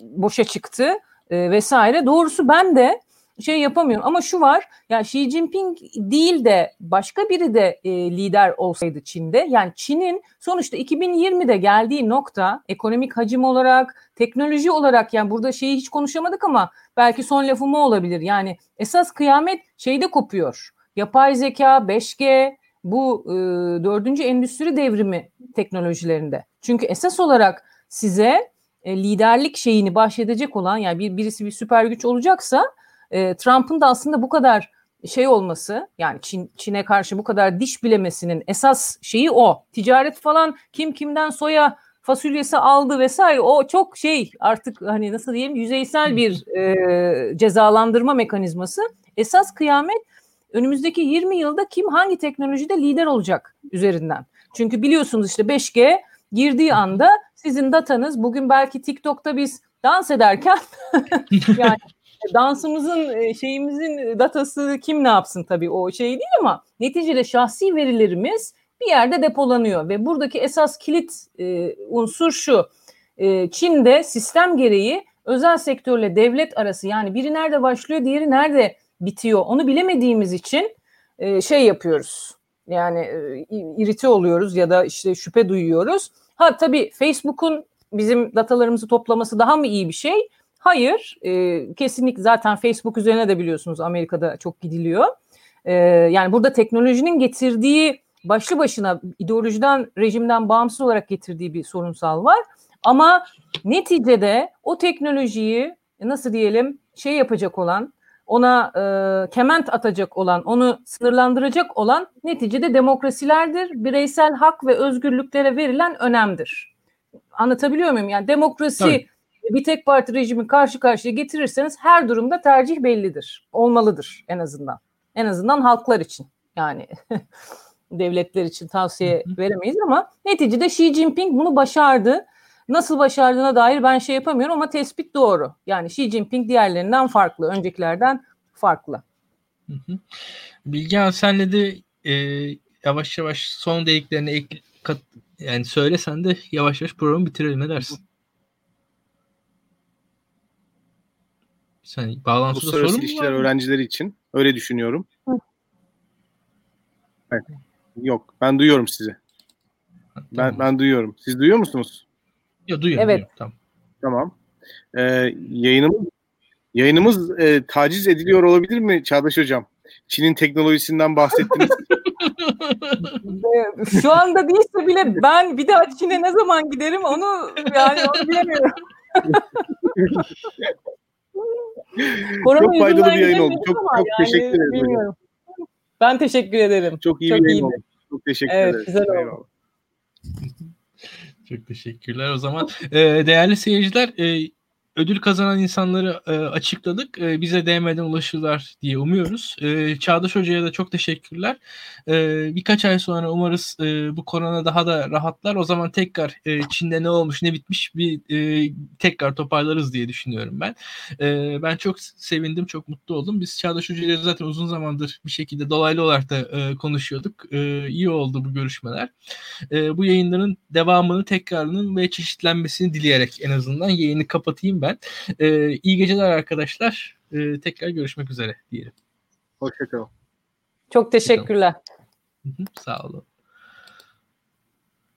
boşa çıktı e, vesaire. Doğrusu ben de şey yapamıyorum. Ama şu var yani Xi Jinping değil de başka biri de e, lider olsaydı Çin'de yani Çin'in sonuçta 2020'de geldiği nokta ekonomik hacim olarak teknoloji olarak yani burada şeyi hiç konuşamadık ama belki son lafım o olabilir. Yani esas kıyamet şeyde kopuyor. Yapay zeka 5G bu e, dördüncü endüstri devrimi teknolojilerinde. Çünkü esas olarak size e, liderlik şeyini bahşedecek olan yani bir birisi bir süper güç olacaksa e, Trump'ın da aslında bu kadar şey olması yani Çin, Çin'e karşı bu kadar diş bilemesinin esas şeyi o. Ticaret falan kim kimden soya fasulyesi aldı vesaire o çok şey artık hani nasıl diyeyim yüzeysel bir e, cezalandırma mekanizması. Esas kıyamet önümüzdeki 20 yılda kim hangi teknolojide lider olacak üzerinden. Çünkü biliyorsunuz işte 5G girdiği anda sizin datanız. Bugün belki TikTok'ta biz dans ederken yani dansımızın e, şeyimizin datası kim ne yapsın tabii o şey değil ama neticede şahsi verilerimiz bir yerde depolanıyor. Ve buradaki esas kilit e, unsur şu e, Çin'de sistem gereği özel sektörle devlet arası yani biri nerede başlıyor diğeri nerede bitiyor onu bilemediğimiz için e, şey yapıyoruz. Yani e, irite oluyoruz ya da işte şüphe duyuyoruz. Ha tabii Facebook'un bizim datalarımızı toplaması daha mı iyi bir şey? Hayır, e, kesinlikle zaten Facebook üzerine de biliyorsunuz Amerika'da çok gidiliyor. E, yani burada teknolojinin getirdiği başlı başına ideolojiden, rejimden bağımsız olarak getirdiği bir sorunsal var. Ama neticede o teknolojiyi nasıl diyelim şey yapacak olan, ona e, kement atacak olan, onu sınırlandıracak olan neticede demokrasilerdir. Bireysel hak ve özgürlüklere verilen önemdir. Anlatabiliyor muyum? Yani demokrasi Tabii bir tek parti rejimi karşı karşıya getirirseniz her durumda tercih bellidir. Olmalıdır en azından. En azından halklar için. Yani devletler için tavsiye veremeyiz ama neticede Xi Jinping bunu başardı. Nasıl başardığına dair ben şey yapamıyorum ama tespit doğru. Yani Xi Jinping diğerlerinden farklı, öncekilerden farklı. Bilgehan senle de e, yavaş yavaş son dediklerini ek, kat, yani söylesen de yavaş yavaş programı bitirelim ne dersin? Sen bağlantıda sorun mu ilişkiler var öğrencileri için. Öyle düşünüyorum. Evet. Yok. Ben duyuyorum sizi. Ben ben duyuyorum. Siz duyuyor musunuz? Yok duyuyorum. Evet. Duyuyorum. Tamam. Tamam. Ee, yayınımız yayınımız e, taciz ediliyor olabilir mi Çağdaş Hocam? Çin'in teknolojisinden bahsettiniz. Şu anda değilse bile ben bir daha Çin'e ne zaman giderim onu yani onu bilemiyorum. çok faydalı bir yayın oldu. Çok, çok yani, teşekkür ederim. Bilmiyorum. Ben teşekkür ederim. Çok iyi çok bir yayın oldu. Çok teşekkür evet, ederim. Güzel oldu. Çok teşekkürler. O zaman e, değerli seyirciler e, ödül kazanan insanları e, açıkladık. E, bize değmeden ulaşırlar diye umuyoruz. E, Çağdaş Hoca'ya da çok teşekkürler. E, birkaç ay sonra umarız e, bu korona daha da rahatlar. O zaman tekrar e, Çin'de ne olmuş ne bitmiş bir e, tekrar toparlarız diye düşünüyorum ben. E, ben çok sevindim, çok mutlu oldum. Biz Çağdaş Hoca'yla zaten uzun zamandır bir şekilde dolaylı olarak da e, konuşuyorduk. E, iyi oldu bu görüşmeler. E, bu yayınların devamını, tekrarının ve çeşitlenmesini dileyerek en azından yayını kapatayım ben ben. E, iyi geceler arkadaşlar. E, tekrar görüşmek üzere diyelim. Hoşçakalın. Çok teşekkürler. Sağ olun.